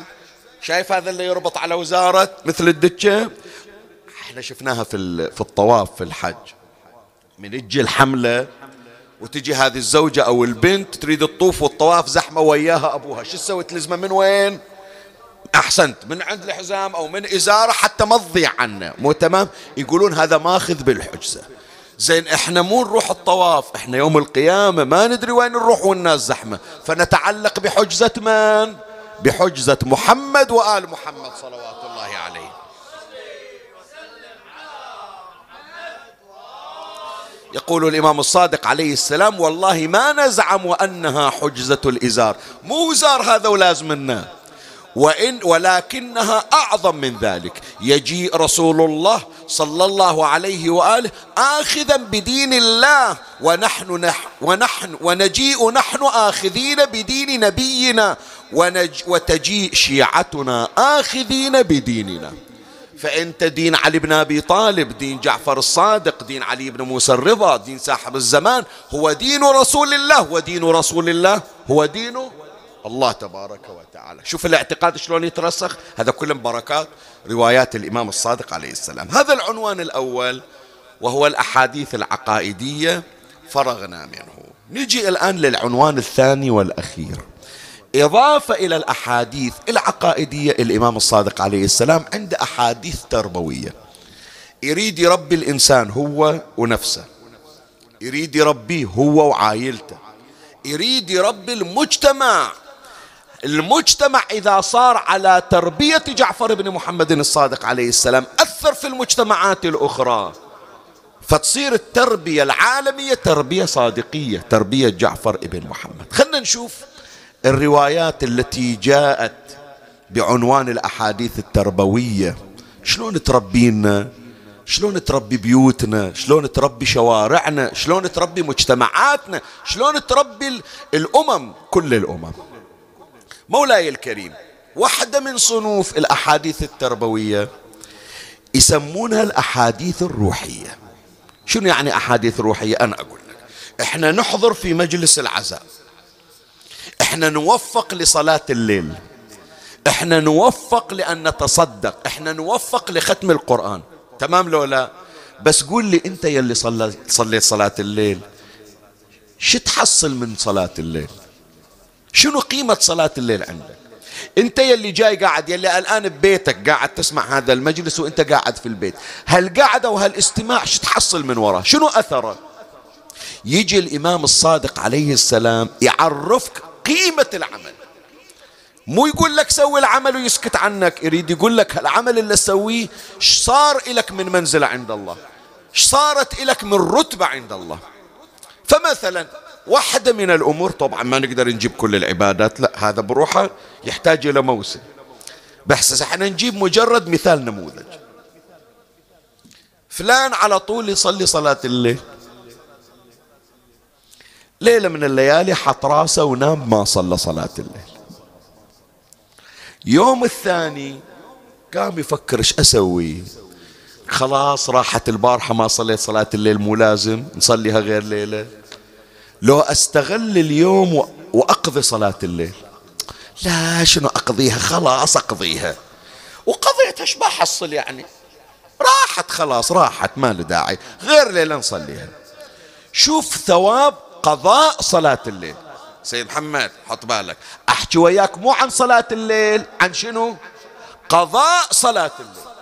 شايف هذا اللي يربط على وزارة مثل الدكة؟ إحنا شفناها في في الطواف في الحج. من تجي الحملة وتجي هذه الزوجة أو البنت تريد الطوف والطواف زحمة وياها أبوها. شو تسوي؟ تلزمه من وين؟ أحسنت. من عند الحزام أو من إزارة حتى ما تضيع عنا. مو تمام؟ يقولون هذا ماخذ بالحجزة. زين إحنا مو نروح الطواف إحنا يوم القيامة ما ندري وين نروح والناس زحمة. فنتعلق بحجزة من؟ بحجزة محمد وآل محمد صلوات الله عليه. يقول الإمام الصادق عليه السلام والله ما نزعم وأنها حجزة الإزار. مو وزار هذا ولازمنا. وإن ولكنها أعظم من ذلك. يجيء رسول الله صلى الله عليه وآله آخذا بدين الله ونحن نح ونحن ونجيء نحن آخذين بدين نبينا ونج وتجيء شيعتنا آخذين بديننا. فأنت دين علي بن أبي طالب دين جعفر الصادق دين علي بن موسى الرضا دين صاحب الزمان هو دين رسول الله. ودين رسول الله هو دين الله تبارك وتعالى. شوف الاعتقاد شلون يترسخ. هذا كله بركات روايات الإمام الصادق عليه السلام. هذا العنوان الأول وهو الأحاديث العقائدية فرغنا منه. نجي الآن للعنوان الثاني والأخير. إضافة إلى الأحاديث العقائدية الإمام الصادق عليه السلام عنده أحاديث تربوية. يريد يربي الإنسان هو ونفسه. يريد يربيه هو وعائلته. يريد يربي المجتمع. المجتمع إذا صار على تربية جعفر بن محمد الصادق عليه السلام أثر في المجتمعات الأخرى. فتصير التربية العالمية تربية صادقية تربية جعفر بن محمد. خلنا نشوف الروايات التي جاءت بعنوان الأحاديث التربوية. شلون تربينا؟ شلون تربي بيوتنا؟ شلون تربي شوارعنا؟ شلون تربي مجتمعاتنا؟ شلون تربي الأمم؟ كل الأمم. مولاي الكريم واحدة من صنوف الأحاديث التربوية يسمونها الأحاديث الروحية. شنو يعني أحاديث روحية؟ أنا أقول لك إحنا نحضر في مجلس العزاء. إحنا نوفق لصلاة الليل. إحنا نوفق لأن نتصدق. إحنا نوفق لختم القرآن. تمام لو لا؟ بس قول لي أنت يلي صليت صلاة الليل. شو تحصل من صلاة الليل؟ شنو قيمة صلاة الليل عندك؟ انت يلي جاي قاعد يلي الآن ببيتك قاعد تسمع هذا المجلس وانت قاعد في البيت هالقعدة وهالاستماع شو تحصل من وراه؟ شنو أثره؟ يجي الإمام الصادق عليه السلام يعرفك قيمة العمل. مو يقول لك سوي العمل ويسكت عنك يريد يقول لك العمل اللي تسويه صار لك من منزلة عند الله؟ صارت لك من رتبة عند الله؟ فمثلا واحدة من الأمور طبعا ما نقدر نجيب كل العبادات لا هذا بروحه يحتاج إلى موسم. بس إحنا نجيب مجرد مثال نموذج. فلان على طول يصلي صلاة الليل. ليلة من الليالي حط راسه ونام ما صلى صلاة الليل. يوم الثاني قام يفكر إيش أسوي؟ خلاص راحت البارحة ما صليت صلاة الليل مو لازم نصليها غير ليلة. لو أستغل اليوم وأقضي صلاة الليل. لا شنو أقضيها؟ خلاص أقضيها. وقضيتها إيش بحصل يعني؟ راحت خلاص راحت ما له داعي. غير ليلة نصليها. شوف ثواب قضاء صلاة الليل. سيد محمد حط بالك. أحكي وياك مو عن صلاة الليل عن شنو؟ قضاء صلاة الليل.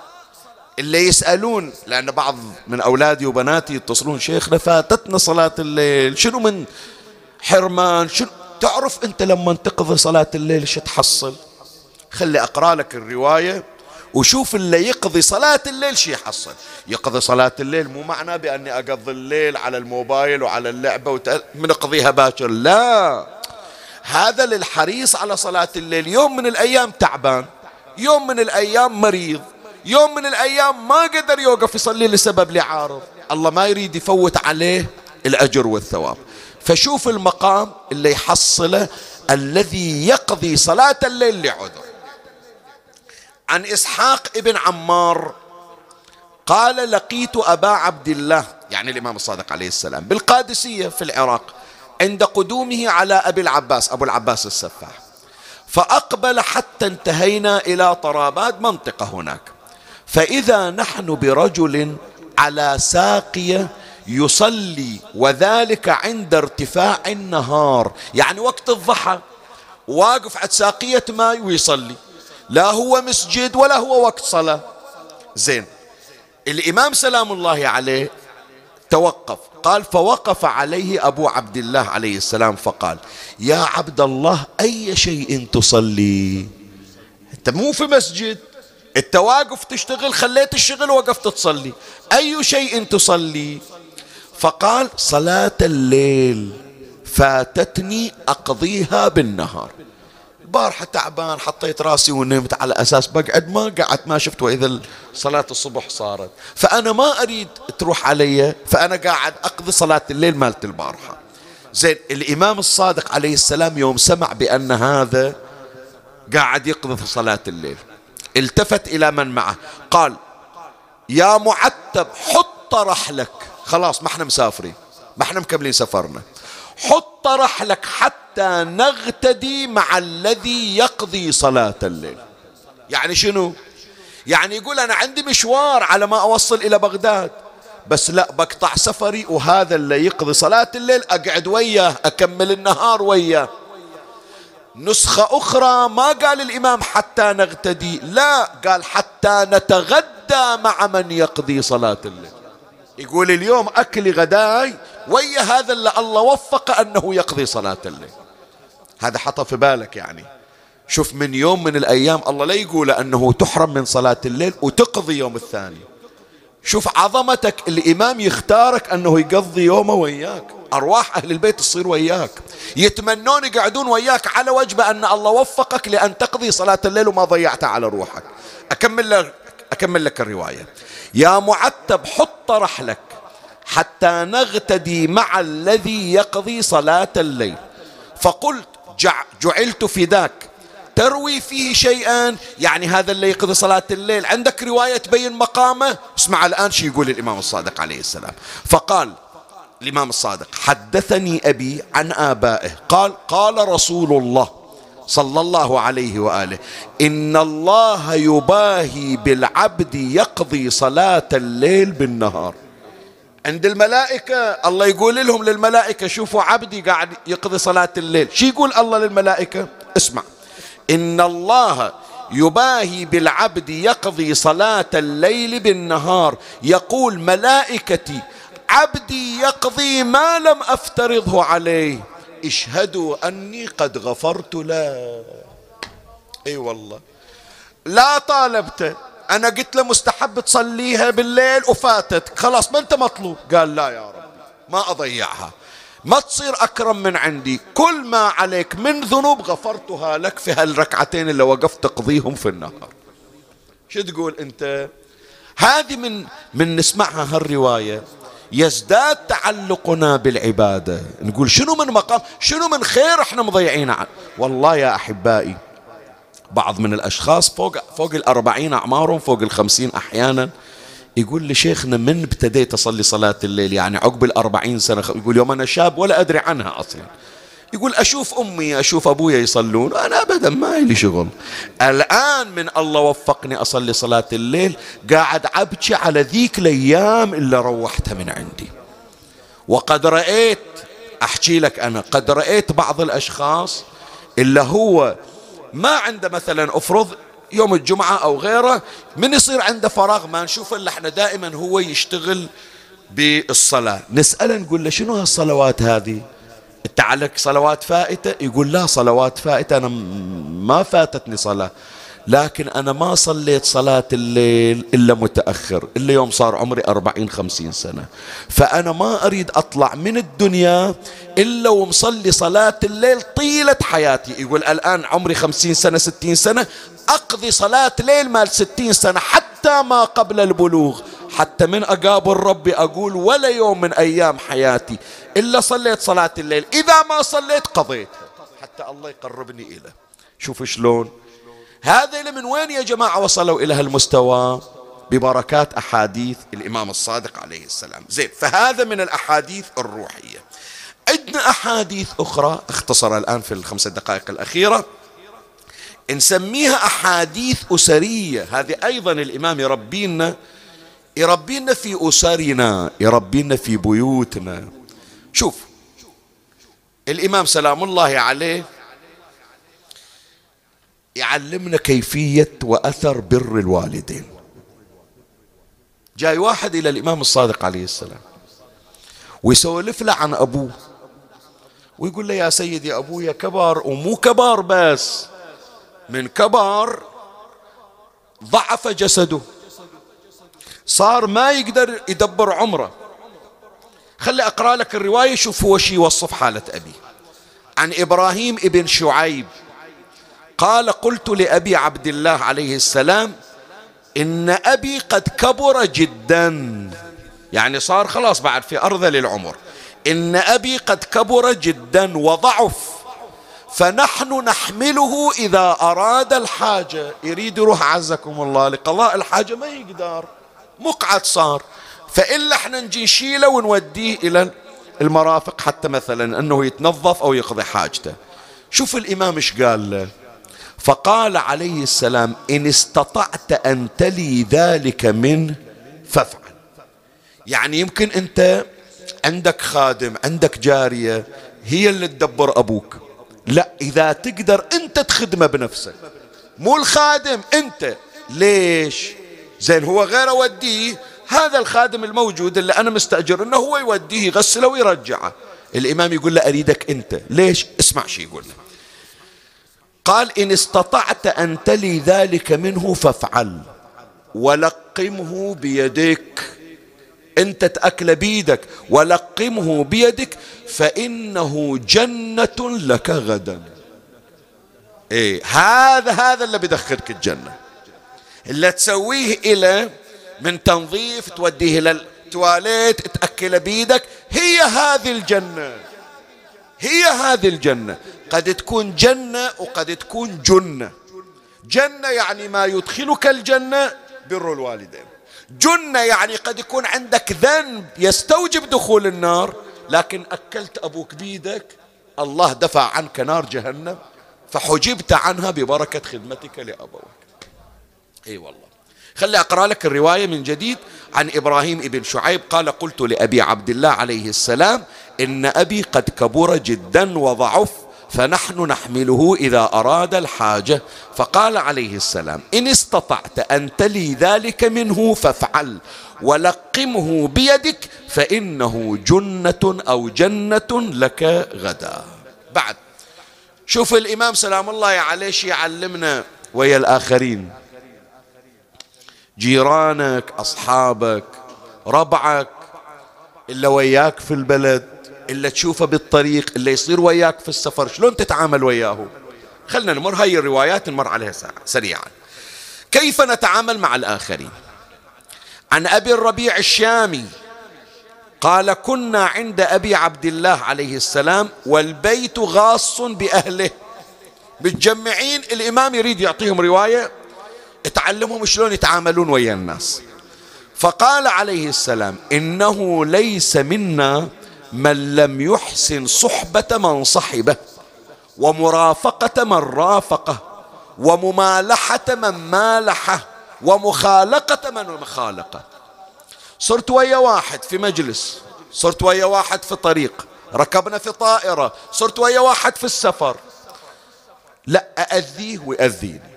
اللي يسألون لأن بعض من أولادي وبناتي يتصلون شيخنا فاتتنا صلاة الليل شنو من حرمان؟ شنو تعرف أنت لما تقضي صلاة الليل شو تحصل؟ خلي أقرأ لك الرواية وشوف اللي يقضي صلاة الليل شي يحصل. يقضي صلاة الليل مو معناه بأني أقضي الليل على الموبايل وعلى اللعبة أقضيها باكر لا. هذا للحريص على صلاة الليل. يوم من الأيام تعبان يوم من الأيام مريض. يوم من الأيام ما قدر يوقف يصلي لسبب لعارض. الله ما يريد يفوت عليه الأجر والثواب. فشوف المقام اللي يحصله الذي يقضي صلاة الليل لعذر. عن إسحاق ابن عمار قال لقيت أبا عبد الله يعني الإمام الصادق عليه السلام بالقادسية في العراق عند قدومه على أبي العباس أبو العباس السفاح. فأقبل حتى انتهينا إلى طرابات منطقة هناك. فإذا نحن برجل على ساقية يصلي وذلك عند ارتفاع النهار. يعني وقت الضحى واقف عند ساقية ماء ويصلي. لا هو مسجد ولا هو وقت صلاة. زين. الإمام سلام الله عليه توقف. قال فوقف عليه أبو عبد الله عليه السلام فقال يا عبد الله أي شيء تصلي؟ أنت مو في مسجد. انت واقف تشتغل خليت الشغل وقفت تصلي. أي شيء تصلي. فقال صلاة الليل. فاتتني أقضيها بالنهار. البارحة تعبان حطيت راسي ونمت على أساس بقعد ما قعدت ما شفت وإذا صلاة الصبح صارت. فأنا ما أريد تروح علي فأنا قاعد أقضي صلاة الليل مالت البارحة. زين الإمام الصادق عليه السلام يوم سمع بأن هذا قاعد يقضي في صلاة الليل. التفت إلى من معه. قال يا معتب حط رحلك. خلاص ما إحنا مسافرين. ما إحنا مكملين سفرنا. حط رحلك حتى نغتدي مع الذي يقضي صلاة الليل. يعني شنو؟ يعني يقول أنا عندي مشوار على ما أوصل إلى بغداد. بس لا بقطع سفري وهذا اللي يقضي صلاة الليل أقعد وياه أكمل النهار وياه. نسخة أخرى ما قال الإمام حتى نغتدي لا قال حتى نتغدى مع من يقضي صلاة الليل. يقول اليوم أكلي غداي ويا هذا اللي الله وفق أنه يقضي صلاة الليل. هذا حطه في بالك يعني. شوف من يوم من الأيام الله لا يقول أنه تحرم من صلاة الليل وتقضي يوم الثاني. شوف عظمتك الإمام يختارك أنه يقضي يومه وياك. أرواح أهل البيت تصير وياك. يتمنون يقعدون وياك على وجبة أن الله وفقك لأن تقضي صلاة الليل وما ضيعتها على روحك. أكمل لك, أكمل لك الرواية. يا معتب حط رحلك حتى نغتدي مع الذي يقضي صلاة الليل. فقلت جعلت فداك تروي فيه شيئا؟ يعني هذا اللي يقضي صلاة الليل. عندك رواية تبين مقامه؟ اسمع الآن شو يقول الإمام الصادق عليه السلام. فقال الإمام الصادق. حدثني أبي عن آبائه. قال قال رسول الله صلى الله عليه وآله إن الله يباهي بالعبد يقضي صلاة الليل بالنهار. عند الملائكة الله يقول لهم للملائكة شوفوا عبدي قاعد يقضي صلاة الليل. شو يقول الله للملائكة؟ اسمع. إن الله يباهي بالعبد يقضي صلاة الليل بالنهار. يقول ملائكتي عبدي يقضي ما لم أفترضه عليه. اشهدوا أني قد غفرت له. اي والله. لا طالبته أنا قلت له مستحب تصليها بالليل وفاتت. خلاص ما أنت مطلوب. قال لا يا رب. ما أضيعها. ما تصير أكرم من عندي. كل ما عليك من ذنوب غفرتها لك في هالركعتين اللي وقفت تقضيهم في النهار شو تقول أنت؟ هذه من من نسمعها هالرواية. يزداد تعلقنا بالعبادة. نقول شنو من مقام شنو من خير إحنا مضيعين والله يا أحبائي بعض من الأشخاص فوق فوق الأربعين أعمارهم فوق الخمسين أحيانا يقول لي شيخنا من ابتديت أصلي صلاة الليل؟ يعني عقب الأربعين سنة يقول يوم أنا شاب ولا أدري عنها أصلا. يقول أشوف أمي أشوف أبويا يصلون أنا أبدا ما لي شغل. الآن من الله وفقني أصلي صلاة الليل قاعد أبكي على ذيك الأيام اللي روحتها من عندي. وقد رأيت أحكي لك أنا قد رأيت بعض الأشخاص اللي هو ما عنده مثلا أفرض يوم الجمعة أو غيره من يصير عنده فراغ ما نشوف إلا إحنا دائما هو يشتغل بالصلاة. نسأله نقول له شنو هالصلوات هذه؟ انت عليك صلوات فائتة يقول لا صلوات فائتة أنا ما فاتتني صلاة. لكن أنا ما صليت صلاة الليل إلا متأخر إلا يوم صار عمري أربعين خمسين سنة. فأنا ما أريد أطلع من الدنيا إلا ومصلي صلاة الليل طيلة حياتي. يقول الآن عمري خمسين سنة ستين سنة أقضي صلاة ليل مال ستين سنة حتى ما قبل البلوغ. حتى من أقابل ربي أقول ولا يوم من أيام حياتي إلا صليت صلاة الليل. إذا ما صليت قضيت. حتى الله يقربني إليه شوف شلون. هذا من وين يا جماعة وصلوا إلى هالمستوى؟ ببركات أحاديث الإمام الصادق عليه السلام. زين فهذا من الأحاديث الروحية. عندنا أحاديث أخرى اختصر الآن في الخمس دقائق الأخيرة. نسميها أحاديث أسرية. هذه أيضا الإمام يربينا يربينا في أسرنا يربينا في بيوتنا. شوف الإمام سلام الله عليه يعلمنا كيفية وأثر بر الوالدين. جاي واحد إلى الإمام الصادق عليه السلام ويسولف له عن أبوه ويقول له يا سيدي أبويا كبار ومو كبار بس من كبار ضعف جسده. صار ما يقدر يدبر عمره. خلي أقرأ لك الرواية شوف هو شي يوصف حالة أبي. عن إبراهيم ابن شعيب. قال قلت لأبي عبد الله عليه السلام إن أبي قد كبر جدا. يعني صار خلاص بعد في أرذل العمر إن أبي قد كبر جدا وضعف فنحن نحمله إذا أراد الحاجة. يريد يروح عزكم الله لقضاء الحاجة ما يقدر. مقعد صار. فإلا إحنا نجي نشيله ونوديه إلى المرافق حتى مثلا أنه يتنظف أو يقضي حاجته. شوف الإمام إيش قال له؟ فقال عليه السلام إن استطعت أن تلي ذلك من فافعل. يعني يمكن أنت عندك خادم عندك جارية هي اللي تدبر أبوك. لا إذا تقدر أنت تخدمه بنفسك. مو الخادم أنت. ليش؟ زين هو غير أوديه هذا الخادم الموجود اللي أنا مستأجر أنه هو يوديه يغسله ويرجعه. الإمام يقول له أريدك أنت. ليش؟ اسمع شي يقول له. قال إن استطعت أن تلي ذلك منه فافعل. ولقمه بيدك. أنت تأكل بيدك. ولقمه بيدك فإنه جنة لك غدا. إيه هذا هذا اللي بدخلك الجنة. اللي تسويه إلى من تنظيف توديه إلى التواليت تأكل بيدك. هي هذه الجنة. هي هذه الجنة. قد تكون جنة وقد تكون جنة. جنة يعني ما يدخلك الجنة بر الوالدين. جنة يعني قد يكون عندك ذنب يستوجب دخول النار لكن أكلت أبوك بيدك الله دفع عنك نار جهنم فحجبت عنها ببركة خدمتك لأبوك. إي والله. خلي أقرأ لك الرواية من جديد عن إبراهيم ابن شعيب. قال قلت لأبي عبد الله عليه السلام إن أبي قد كبر جدا وضعف فنحن نحمله إذا أراد الحاجة. فقال عليه السلام إن استطعت أن تلي ذلك منه فافعل ولقمه بيدك فإنه جنة أو جنة لك غدا. بعد. شوف الإمام سلام الله عليه يعلمنا ويا الآخرين. جيرانك أصحابك ربعك إلا وياك في البلد إلا تشوفه بالطريق إلا يصير وياك في السفر شلون تتعامل وياه؟ خلنا نمر هاي الروايات نمر عليها سريعا. كيف نتعامل مع الآخرين؟ عن أبي الربيع الشامي قال كنا عند أبي عبد الله عليه السلام والبيت غاص بأهله. متجمعين الإمام يريد يعطيهم رواية تعلمهم شلون يتعاملون ويا الناس. فقال عليه السلام إنه ليس منا من لم يحسن صحبة من صحبه ومرافقة من رافقه وممالحة من مالحه ومخالقة من مخالقه. صرت ويا واحد في مجلس صرت ويا واحد في طريق ركبنا في طائرة صرت ويا واحد في السفر. لا أأذيه ويأذيني.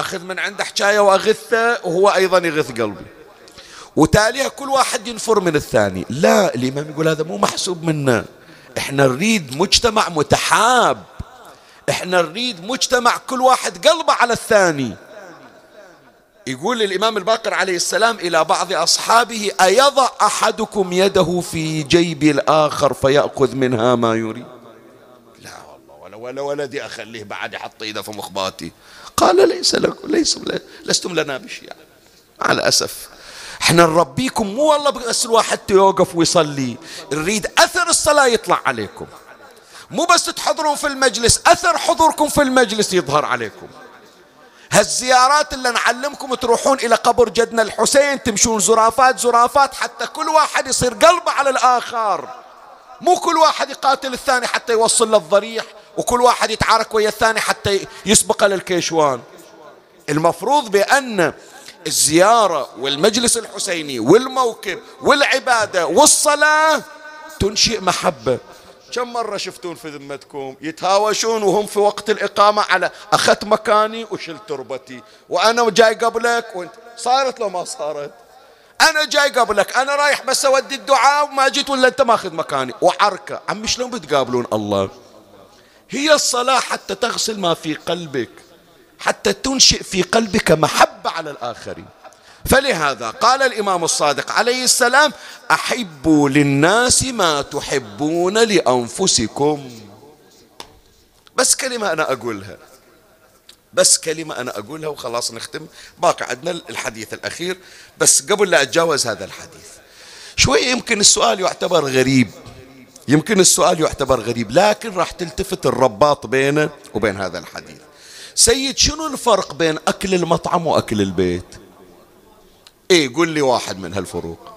أخذ من عنده حكاية وأغثه وهو أيضا يغث قلبي. وتاليها كل واحد ينفر من الثاني. لا الإمام يقول هذا مو محسوب منا إحنا نريد مجتمع متحاب. إحنا نريد مجتمع كل واحد قلبه على الثاني. يقول الإمام الباقر عليه السلام إلى بعض أصحابه أيضع أحدكم يده في جيب الآخر فيأخذ منها ما يريد؟ لا والله ولا ولا ولدي أخليه بعد يحط إيده في مخباتي. قال ليس لكم ليس لستم لنا بشيء مع الأسف إحنا نربيكم مو والله بس الواحد يوقف ويصلي. نريد أثر الصلاة يطلع عليكم. مو بس تحضرون في المجلس أثر حضوركم في المجلس يظهر عليكم. هالزيارات اللي نعلمكم تروحون إلى قبر جدنا الحسين تمشون زرافات زرافات حتى كل واحد يصير قلبه على الآخر. مو كل واحد يقاتل الثاني حتى يوصل له الضريح وكل واحد يتعارك ويا الثاني حتى يسبق للكيشوان. المفروض بأن الزيارة والمجلس الحسيني والموكب والعبادة والصلاة تنشئ محبة. كم مرة شفتون في ذمتكم يتهاوشون وهم في وقت الإقامة على أخذت مكاني وشلت تربتي وأنا جاي قبلك وانت صارت لو ما صارت. أنا جاي قبلك أنا رايح بس أودي الدعاء وما جيت ولا أنت ماخذ مكاني. وعركة عمي شلون بتقابلون الله؟ هي الصلاة حتى تغسل ما في قلبك حتى تنشئ في قلبك محبة على الآخرين. فلهذا قال الإمام الصادق عليه السلام أحبوا للناس ما تحبون لأنفسكم. بس كلمة أنا أقولها. بس كلمة أنا أقولها وخلاص نختم. باقي عندنا الحديث الأخير. بس قبل لا أتجاوز هذا الحديث شوي يمكن السؤال يعتبر غريب. يمكن السؤال يعتبر غريب لكن راح تلتفت الرباط بينه وبين هذا الحديث. سيد شنو الفرق بين أكل المطعم وأكل البيت؟ إيه قول لي واحد من هالفروق.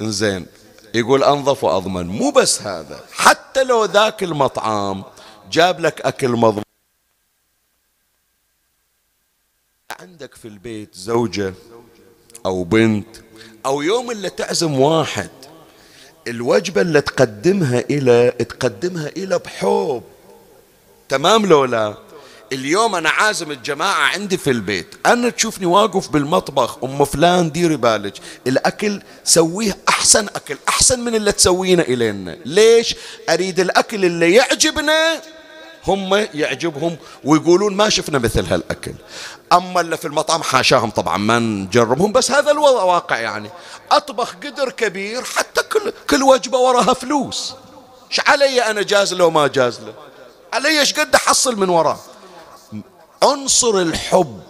إنزين يقول أنظف وأضمن. مو بس هذا حتى لو ذاك المطعم جاب لك أكل مضمون. عندك في البيت زوجة أو بنت أو يوم اللي تعزم واحد. الوجبة اللي تقدمها إلى تقدمها إلى بحب تمام لو لا؟ اليوم أنا عازم الجماعة عندي في البيت. أنا تشوفني واقف بالمطبخ أم فلان ديري بالك. الأكل سويه أحسن أكل أحسن من اللي تسوينه إلينا. ليش؟ أريد الأكل اللي يعجبنا هم يعجبهم ويقولون ما شفنا مثل هالأكل. أما اللي في المطعم حاشاهم طبعا ما نجربهم بس هذا الواقع يعني. أطبخ قدر كبير حتى كل, كل وجبة وراها فلوس. إيش علي أنا جاز له وما جاز له؟ علي إيش قد أحصل من وراه عنصر الحب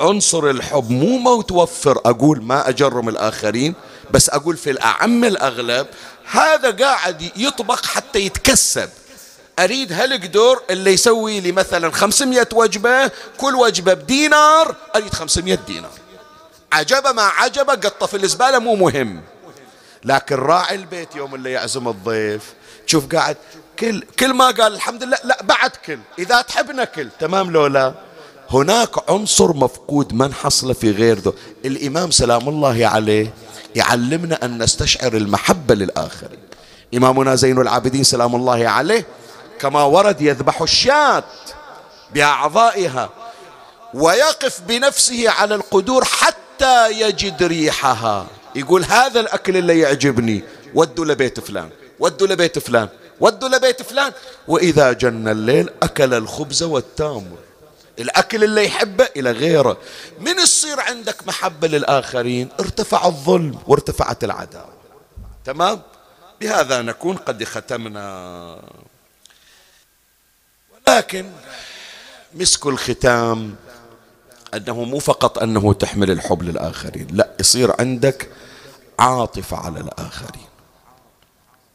عنصر الحب. مو متوفر أقول ما أجرم الآخرين بس أقول في الأعم الأغلب هذا قاعد يطبخ حتى يتكسب. أريد هالقدور اللي يسوي لي مثلا 500 وجبة كل وجبة بدينار أريد 500 دينار. عجبة ما عجبة قطة في الزبالة مو مهم. لكن راعي البيت يوم اللي يعزم الضيف تشوف قاعد كل كل ما قال الحمد لله لا بعد كل. إذا تحبنا كل. تمام لو لا؟ هناك عنصر مفقود من حصل في غير ذو. الإمام سلام الله عليه يعلمنا أن نستشعر المحبة للآخرين. إمامنا زين العابدين سلام الله عليه كما ورد يذبح الشاة بأعضائها ويقف بنفسه على القدور حتى يجد ريحها. يقول هذا الأكل اللي يعجبني ودوا لبيت فلان ودوا لبيت فلان ودوا لبيت فلان. وإذا جن الليل أكل الخبز والتامر الأكل اللي يحبه إلى غيره. من يصير عندك محبة للآخرين؟ ارتفع الظلم وارتفعت العداوة. تمام؟ بهذا نكون قد ختمنا. ولكن مسك الختام أنه مو فقط أنه تحمل الحب للآخرين لا يصير عندك عاطفة على الآخرين.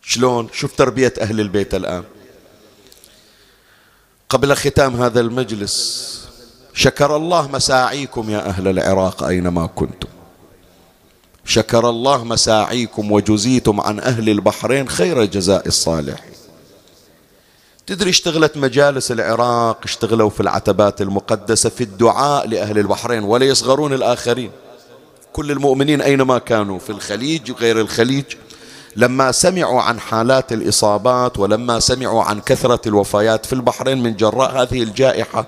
شلون؟ شوف تربية أهل البيت الآن. قبل ختام هذا المجلس شكر الله مساعيكم يا أهل العراق أينما كنتم. شكر الله مساعيكم وجزيتم عن أهل البحرين خير جزاء الصالحين تدري اشتغلت مجالس العراق اشتغلوا في العتبات المقدسة في الدعاء لأهل البحرين ولا يصغرون الآخرين. كل المؤمنين أينما كانوا في الخليج وغير الخليج. لما سمعوا عن حالات الإصابات ولما سمعوا عن كثرة الوفيات في البحرين من جراء هذه الجائحة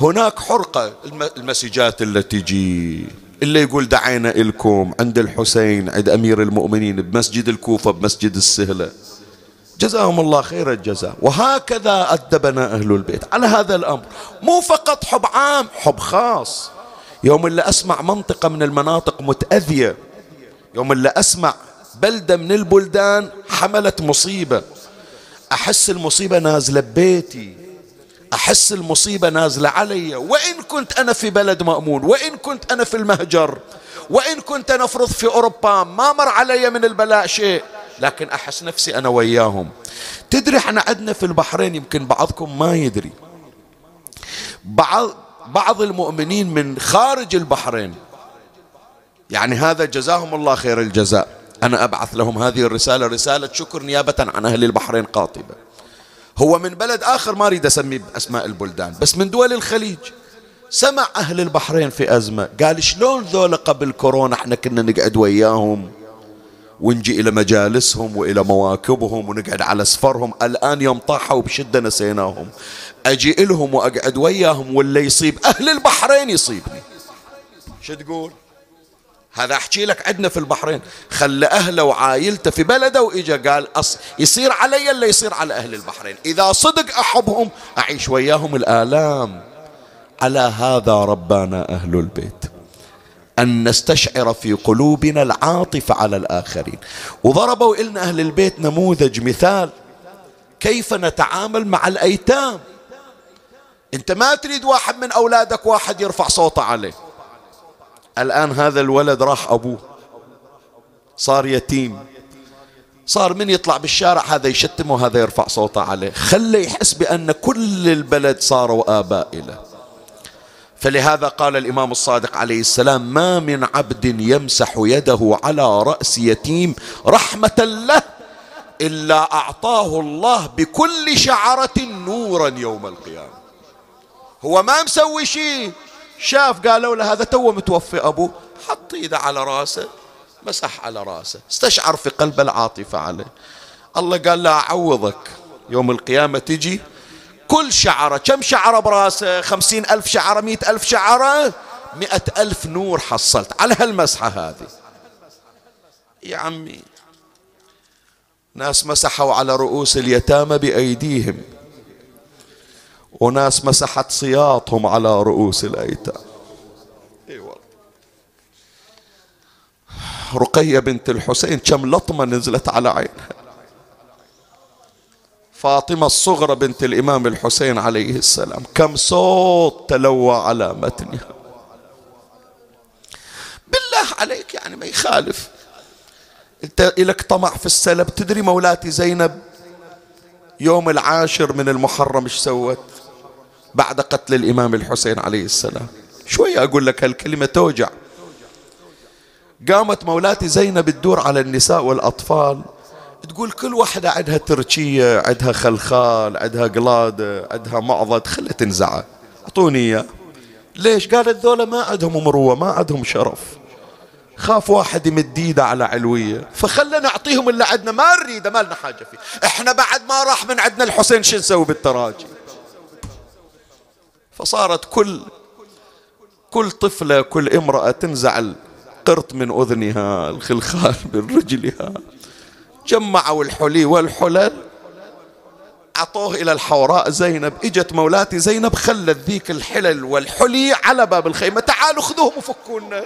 هناك حرقة. المسجات التي تجي اللي يقول دعينا إلكم عند الحسين عند أمير المؤمنين بمسجد الكوفة بمسجد السهلة. جزاهم الله خير الجزاء. وهكذا أدبنا أهل البيت. على هذا الأمر. مو فقط حب عام حب خاص. يوم اللي أسمع منطقة من المناطق متأذية. يوم اللي أسمع بلدة من البلدان حملت مصيبة. أحس المصيبة نازلة ببيتي. أحس المصيبة نازلة علي. وإن كنت أنا في بلد مأمون وإن كنت أنا في المهجر وإن كنت أنا أفرض في أوروبا ما مر علي من البلاء شيء. لكن أحس نفسي أنا وياهم. تدري إحنا عندنا في البحرين يمكن بعضكم ما يدري. بعض بعض المؤمنين من خارج البحرين. يعني هذا جزاهم الله خير الجزاء. أنا أبعث لهم هذه الرسالة رسالة شكر نيابة عن أهل البحرين قاطبة. هو من بلد آخر ما أريد أسمي بأسماء البلدان بس من دول الخليج. سمع أهل البحرين في أزمة قال شلون ذولا قبل كورونا إحنا كنا نقعد وياهم؟ ونجي إلى مجالسهم وإلى مواكبهم ونقعد على سفرهم الآن يوم طاحوا بشدة نسيناهم. أجي إلهم وأقعد وياهم واللي يصيب أهل البحرين يصيبني. شو تقول؟ هذا أحكي لك عندنا في البحرين. خلى أهله وعائلته في بلده وإجا قال أص... يصير علي اللي يصير على أهل البحرين. إذا صدق أحبهم أعيش وياهم الآلام. على هذا ربانا أهل البيت. أن نستشعر في قلوبنا العاطفة على الآخرين. وضربوا إلنا أهل البيت نموذج مثال كيف نتعامل مع الأيتام. أنت ما تريد واحد من أولادك واحد يرفع صوته عليه. الآن هذا الولد راح أبوه. صار يتيم. صار من يطلع بالشارع هذا يشتمه وهذا يرفع صوته عليه. خلي يحس بأن كل البلد صاروا آباء له. فلهذا قال الإمام الصادق عليه السلام ما من عبد يمسح يده على رأس يتيم رحمة له إلا أعطاه الله بكل شعرة نورا يوم القيامة. هو ما مسوي شيء. شاف قالوا له هذا تو متوفي أبوه حط إيده على رأسه. مسح على رأسه. استشعر في قلبه العاطفة عليه. الله قال لا أعوضك. يوم القيامة تجي كل شعرة. كم شعرة براسه خمسين ألف شعرة مئة ألف شعرة؟ مئة ألف نور حصلت على هالمسحة هذه. يا عمي ناس مسحوا على رؤوس اليتامى بأيديهم وناس مسحت صياطهم على رؤوس الأيتام. رقية بنت الحسين كم لطمة نزلت على عينها. فاطمة الصغرى بنت الإمام الحسين عليه السلام. كم صوت تلوى على متنها. بالله عليك يعني ما يخالف. انت إلك طمع في السلب. تدري مولاتي زينب يوم العاشر من المحرم إيش سوت؟ بعد قتل الإمام الحسين عليه السلام. شوية أقول لك هالكلمة توجع. قامت مولاتي زينب تدور على النساء والأطفال. تقول كل واحدة عندها تركية عندها خلخال عندها قلادة عندها معضد خلها تنزعه أعطوني إياه. ليش؟ قالت ذولا ما عندهم مروة ما عندهم شرف. خاف واحد يمد إيده على علوية. فخلنا نعطيهم اللي عندنا ما نريده ما لنا حاجة فيه. إحنا بعد ما راح من عندنا الحسين شو نسوي بالتراجي؟ فصارت كل كل طفلة كل امرأة تنزع القرط من أذنها الخلخال من رجلها. جمعوا الحلي والحلل أعطوه إلى الحوراء زينب إجت مولاتي زينب خلت ذيك الحلل والحلي على باب الخيمة تعالوا خذوهم وفكونا.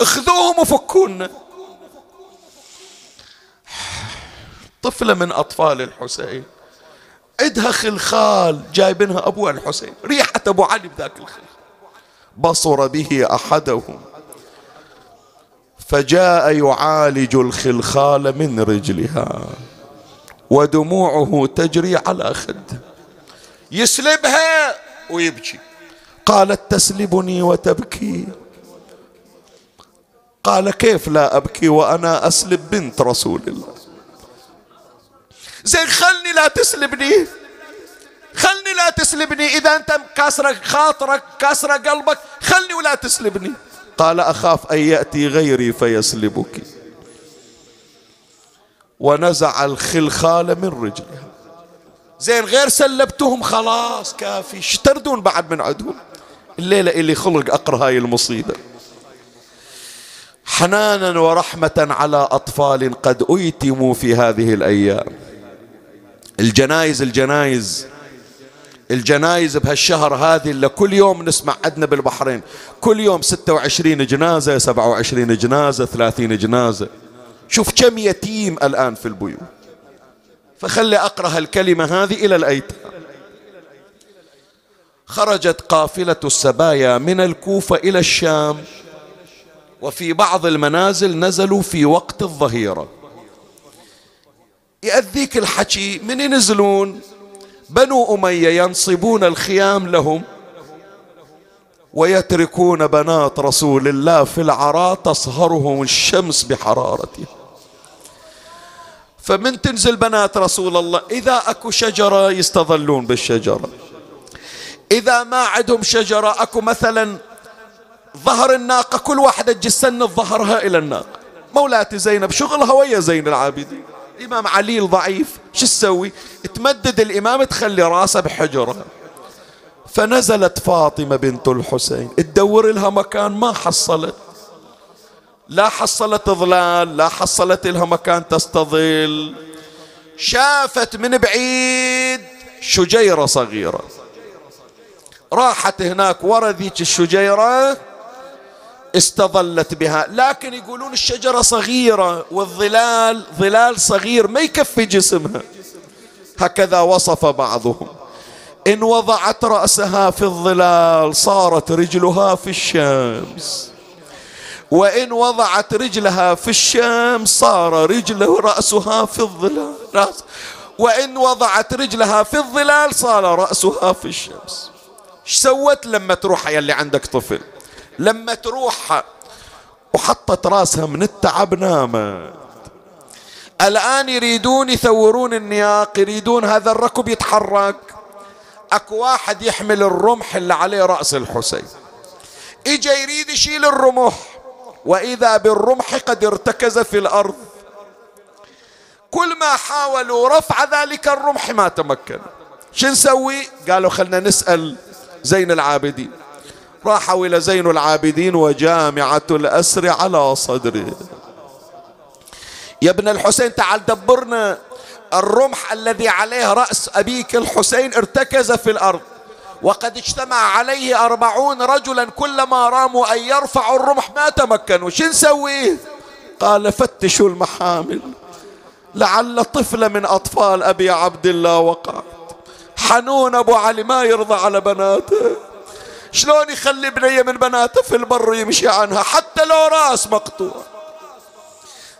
اخذوهم وفكونا. طفلة من أطفال الحسين عندها خلخال جايبينها أبوها الحسين ريحة أبو علي بذاك الخلخال. بصر به أحدهم. فجاء يعالج الخلخال من رجلها ودموعه تجري على خده يسلبها ويبكي. قالت تسلبني وتبكي. قال كيف لا أبكي وأنا أسلب بنت رسول الله؟ زين خلني لا تسلبني. خلني لا تسلبني. إذا أنت كاسرة خاطرك كاسرة قلبك خلني ولا تسلبني. قال أخاف أن يأتي غيري فيسلبك. ونزع الخلخال من رجلها. زين غير سلبتهم خلاص كافي. اشتردون بعد من عندهم الليلة اللي خلق أقرأ هاي المصيبة. حنانا ورحمة على أطفال قد أيتموا في هذه الأيام. الجنايز الجنايز. الجنايز بهالشهر هذه اللي كل يوم نسمع عندنا بالبحرين. كل يوم 26 جنازة 27 جنازة 30 جنازة. شوف كم يتيم الآن في البيوت. فخلي أقرأ هالكلمة هذه إلى الأيتام. خرجت قافلة السبايا من الكوفة إلى الشام وفي بعض المنازل نزلوا في وقت الظهيرة. يأذيك الحكي من ينزلون؟ بنو أمية ينصبون الخيام لهم ويتركون بنات رسول الله في العراء تصهرهم الشمس بحرارتها. فمن تنزل بنات رسول الله؟ إذا أكو شجرة يستظلون بالشجرة. إذا ما عندهم شجرة أكو مثلا ظهر الناقة كل واحدة تجسن ظهرها إلى الناقة. مولاتي زينب شغلها ويا زين العابدين. الإمام علي ضعيف شو تسوي؟ تمدد الإمام تخلي راسه بحجرها فنزلت فاطمة بنت الحسين تدور لها مكان ما حصلت. لا حصلت ظلال لا حصلت لها مكان تستظل. شافت من بعيد شجيرة صغيرة. راحت هناك ورا ذيك الشجيرة استظلت بها. لكن يقولون الشجرة صغيرة والظلال ظلال صغير ما يكفي جسمها. هكذا وصف بعضهم. إن وضعت رأسها في الظلال صارت رجلها في الشمس. وإن وضعت رجلها في الشمس صار رجله رأسها في الظلال. رأس. وإن وضعت رجلها في الظلال صار رأسها في الشمس. إيش سوت لما تروح يا اللي عندك طفل؟ لما تروح وحطت راسها من التعب نامت. الآن يريدون يثورون النياق يريدون هذا الركب يتحرك. أكو واحد يحمل الرمح اللي عليه رأس الحسين. إجا يريد يشيل الرمح. وإذا بالرمح قد ارتكز في الأرض. كل ما حاولوا رفع ذلك الرمح ما تمكن. شو نسوي؟ قالوا خلنا نسأل زين العابدين. راحوا إلى زين العابدين وجامعة الأسر على صدره يا ابن الحسين تعال دبرنا الرمح الذي عليه رأس أبيك الحسين ارتكز في الأرض. وقد اجتمع عليه أربعون رجلا كلما راموا أن يرفعوا الرمح ما تمكنوا. شو نسوي؟ قال فتشوا المحامل. لعل طفلة من أطفال أبي عبد الله وقعت. حنون أبو علي ما يرضى على بناته. شلون يخلي بنية من بناته في البر يمشي عنها حتى لو راس مقطوع.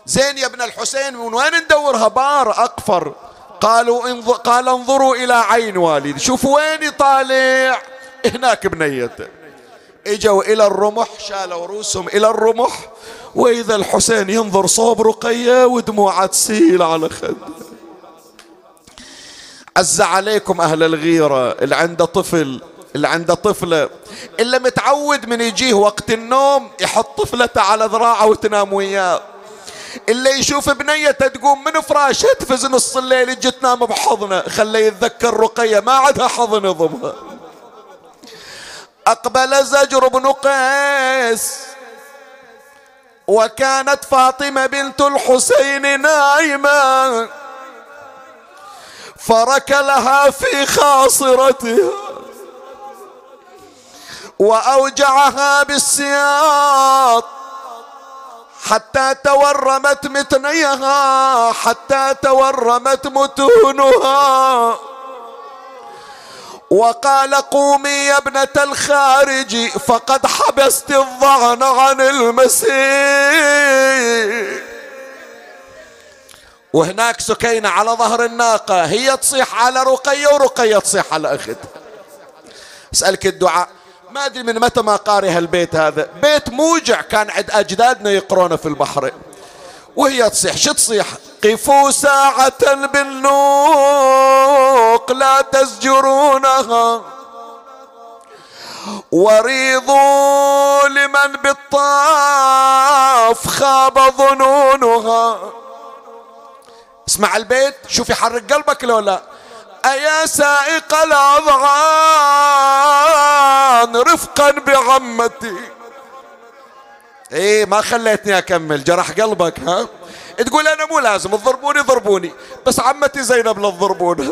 زين يا ابن الحسين من وين ندورها؟ بار أقفر. قالوا انظر قال انظروا إلى عين والدي شوفوا وين طالع هناك بنيته. إجوا إلى الرمح شالوا رؤوسهم إلى الرمح. وإذا الحسين ينظر صوب رقية ودموعه تسيل على خده. عز عليكم أهل الغيرة اللي عنده طفل اللي عنده طفلة اللي متعود من يجيه وقت النوم يحط طفلته على ذراعه وتنام وياه. اللي يشوف بنيته تقوم من فراشها تفز نص الليل يجي تنام بحضنه خليه يتذكر رقية ما عندها حضن يضمها. أقبل زجر بن قيس وكانت فاطمة بنت الحسين نائمة فركلها في خاصرتها. وأوجعها بالسياط حتى تورمت متنيها حتى تورمت متونها. وقال قومي يا ابنة الخارج فقد حبست الظعن عن المسير وهناك سكينة على ظهر الناقة هي تصيح على رقية ورقية تصيح على أختها أسألك الدعاء. ما أدري من متى ما قاري هالبيت هذا. بيت موجع كان عند أجدادنا يقرونه في البحر. وهي تصيح. شو تصيح؟ قفوا ساعة بالنوق لا تزجرونها وريضوا لمن بالطاف خاب ظنونها. اسمع البيت. شوف يحرك قلبك لو لا. أيا سائق الأضغان رفقا بعمتي. إيه ما خليتني أكمل. جرح قلبك ها؟ تقول أنا مو لازم تضربوني ضربوني بس عمتي زينب لا تضربونها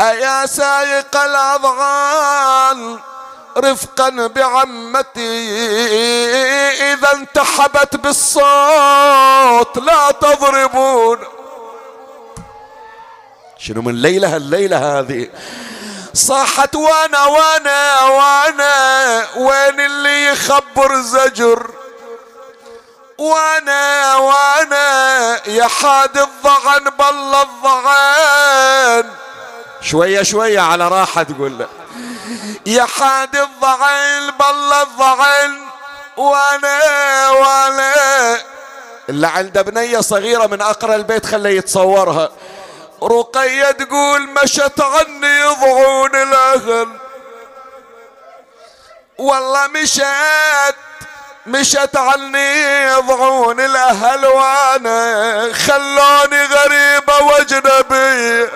أيا سايق الأضغان رفقا بعمتي إذا انتحبت بالصوت لا تضربون. شنو من ليلة الليلة هذه؟ صاحت وأنا وأنا وأنا وين اللي يخبر زجر؟ وأنا وأنا يا حاد الضغن بل الضغن. شوية شوية على راحة تقول له. يا حاد الضغن بل الضغن وأنا وأنا. اللي عنده بنية صغيرة من أقرى البيت خليه يتصورها. رقية تقول مشت عني يضعون الأهل والله مشت مشت عني يضعون الأهل وأنا خلوني غريبة وأجنبية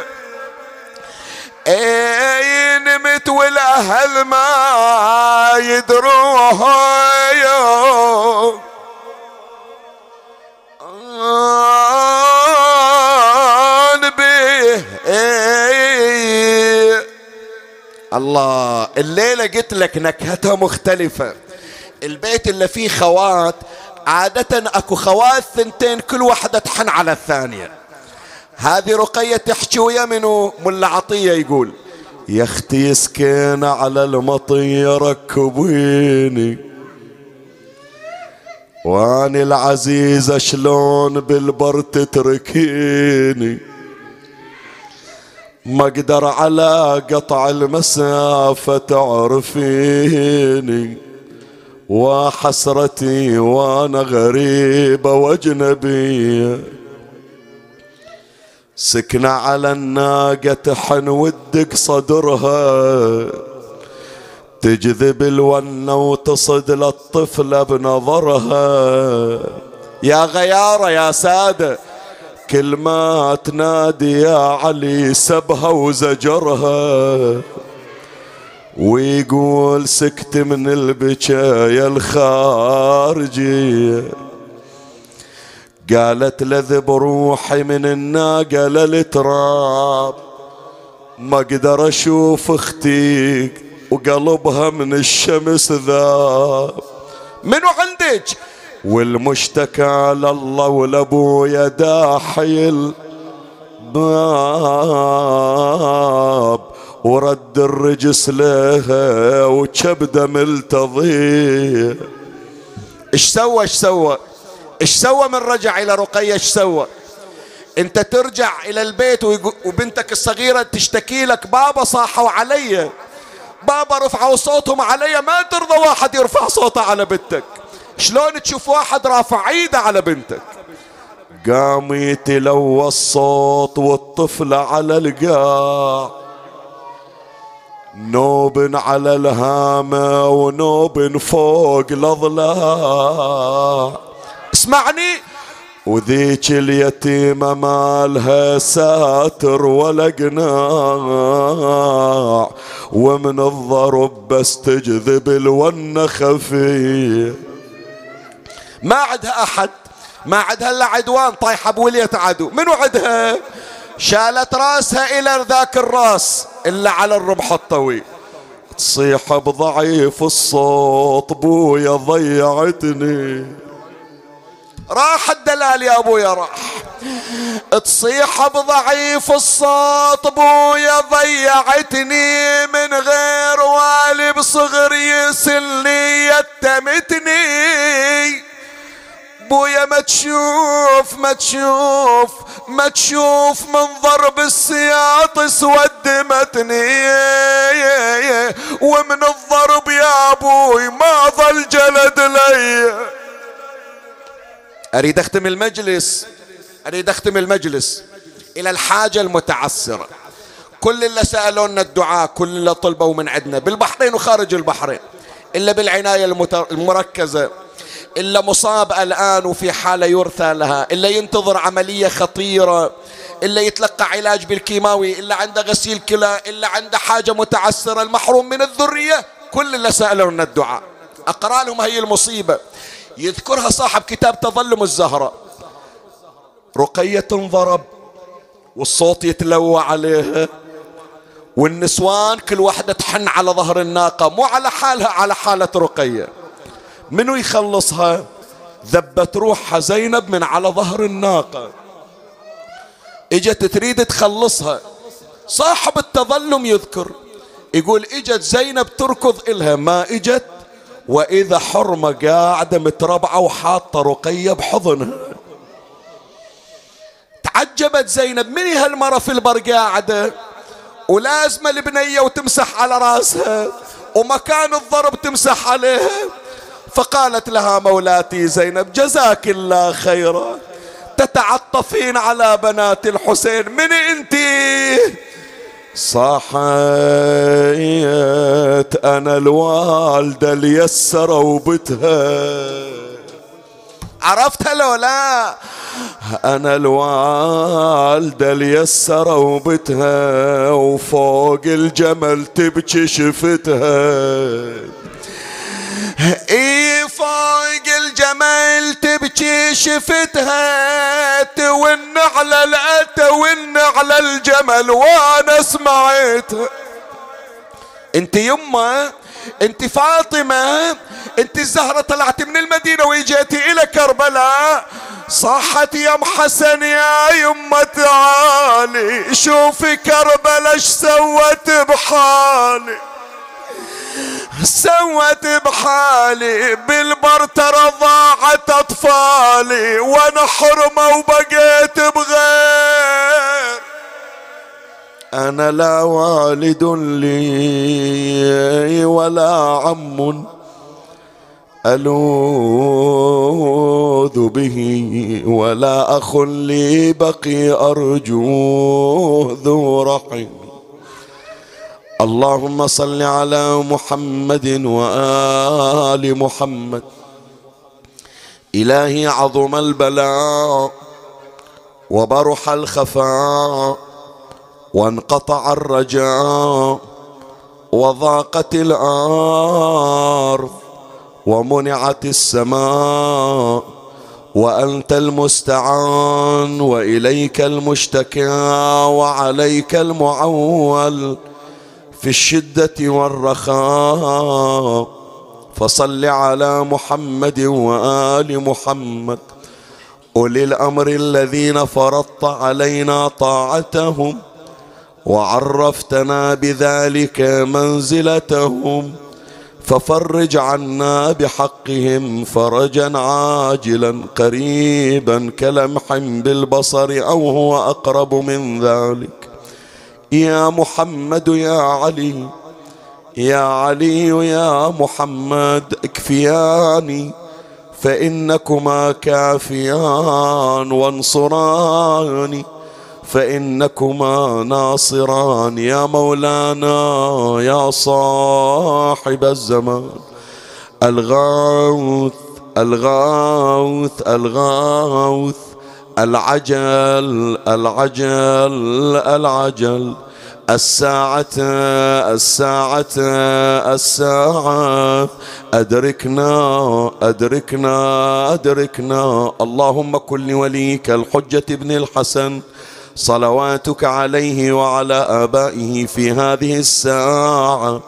اي نمت والأهل ما يدروها الله الليلة قلت لك نكهتها مختلفة. البيت اللي فيه خوات عادة أكو خوات ثنتين كل واحدة تحن على الثانية. هذه رقية تحكي ويا منو؟ ملا عطية يقول يا أختي سكين على المطية ركبيني واني العزيزة شلون بالبر تتركيني؟ ما أقدر على قطع المسافة تعرفيني وحسرتي وأنا غريبة واجنبية سكنة على الناقة تحن ودق صدرها تجذب الونة وتصد للطفلة بنظرها. يا غيارة يا سادة كل ما تنادي يا علي سبها وزجرها ويقول سكت من البكايا الخارجية قالت لذب روحي من الناقة للتراب ما أقدر أشوف أختي وقلبها من الشمس ذاب. منو عندك؟ والمشتكى لله ولابويا داحي الباب. ورد الرجس لها وكبده ملتضي إيش سوى إيش سوى؟ إيش سوى من رجع إلى رقية؟ إيش سوى؟ أنت ترجع إلى البيت وبنتك الصغيرة تشتكي لك بابا صاحوا علي. بابا رفعوا صوتهم علي ما ترضى واحد يرفع صوته على بنتك. شلون تشوف واحد رافع ايده على بنتك؟ قام يتلوى الصوت والطفلة على القاع نوب على الهامة ونوب فوق الأضلاع اسمعني. وذيك اليتيمة مالها ساتر ولا قناع. ومن الضرب بس تجذب الونة خفيه ما عندها أحد ما عندها إلا عدوان طايحة بولية عدو. منو عندها شالت رأسها إلى ذاك الرأس إلا على الرمح الطويل. تصيح بضعيف الصوت بويا ضيعتني. راح الدلال يا ابويا راح. تصيح بضعيف الصوت بويا ضيعتني. من غير والي بصغري يسلني يتمتني. بويا ما تشوف ما تشوف ما تشوف منظر بالسياط اسود متني ومن الضرب يا أبوي ما ظل جلد لي. أريد أختم المجلس أريد أختم المجلس إلى الحاجة المتعسرة. كل اللي سألونا الدعاء كل اللي طلبوا من عندنا بالبحرين وخارج البحرين إلا بالعناية المركزة. إلا مصاب الآن وفي حالة يرثى لها إلا ينتظر عملية خطيرة إلا يتلقى علاج بالكيماوي إلا عنده غسيل كلى إلا عنده حاجة متعسرة المحروم من الذرية. كل اللي سألونا الدعاء. أقرأ لهم هي المصيبة. يذكرها صاحب كتاب تظلم الزهرة. رقية ضرب والصوت يتلوى عليها. والنسوان كل واحدة تحن على ظهر الناقة مو على حالها على حالة رقية. منو يخلصها؟ ذبت روحها زينب من على ظهر الناقة. إجت تريد تخلصها. صاحب التظلم يذكر. يقول إجت زينب تركض إلها. ما إجت؟ وإذا حرمة قاعدة متربعة وحاطة رقية بحضنها. تعجبت زينب. من هالمرة في البر قاعدة ولازمة البنية وتمسح على راسها. ومكان الضرب تمسح عليها. فقالت لها مولاتي زينب جزاك الله خيرا. تتعطفين على بنات الحسين. من انت؟ صاحت أنا الوالدة اليسرة وبتها عرفتها لو لا؟ أنا الوالدة اليسرة وبتها وفوق الجمل تبكي شفتها. إي فوق الجمال تبكي شفتها تون على الأتى ون على الجمل وأنا سمعتها. انت يمه انت فاطمة انت الزهرة طلعت من المدينة وجيتي إلى كربلاء. صحت يا أم حسن يا يمة تعالي شوفي كربلاء إيش سوت بحالي. سوت بحالي بالبر ترى ضاعت أطفالي وأنا حرمة وبقيت بغير. أنا لا والد لي ولا عم ألوذ به ولا أخ لي بقي أرجو ذو رحم. اللهم صل على محمد وآل محمد. إلهي عظم البلاء وبرح الخفاء وانقطع الرجاء وضاقت الأرض ومنعت السماء. وأنت المستعان وإليك المشتكى وعليك المعول. في الشدة والرخاء. فصل على محمد وآل محمد. أولي الأمر الذين فرضت علينا طاعتهم. وعرفتنا بذلك منزلتهم. ففرج عنا بحقهم فرجا عاجلا قريبا كلمح بالبصر أو هو أقرب من ذلك. يا محمد يا علي يا علي يا محمد اكفياني فإنكما كافيان وانصراني فإنكما ناصران. يا مولانا يا صاحب الزمان الغوث الغوث الغوث العجل العجل العجل. الساعة الساعة الساعة. أدركنا أدركنا أدركنا. اللهم كن لوليك الحجة ابن الحسن. صلواتك عليه وعلى آبائه في هذه الساعة.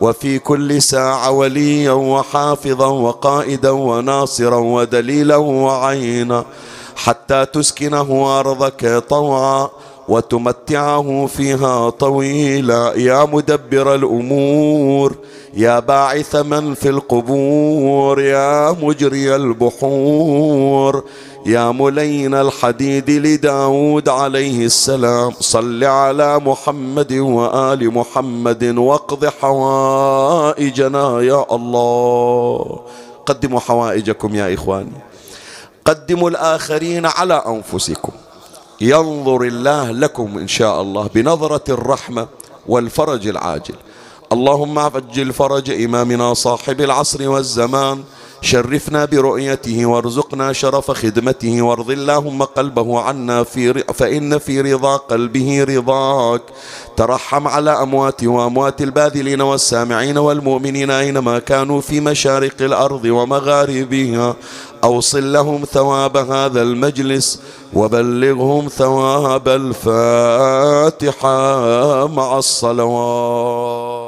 وفي كل ساعة وليا وحافظا وقائدا وناصرا ودليلا وعينا. حتى تسكنه أرضك طوعا وتمتعه فيها طويلا. يا مدبر الأمور يا باعث من في القبور يا مجري البحور يا ملين الحديد لداود عليه السلام. صل على محمد وآل محمد واقض حوائجنا يا الله. قدموا حوائجكم يا إخواني. قدموا الآخرين على أنفسكم. ينظر الله لكم إن شاء الله بنظرة الرحمة والفرج العاجل. اللهم عجل فرج إمامنا صاحب العصر والزمان شرفنا برؤيته وارزقنا شرف خدمته وارض اللهم قلبه عنا في فإن في رضا قلبه رضاك. ترحم على أموات وأموات الباذلين والسامعين والمؤمنين أينما كانوا في مشارق الأرض ومغاربها. أوصل لهم ثواب هذا المجلس وبلغهم ثواب الفاتحة مع الصلوات.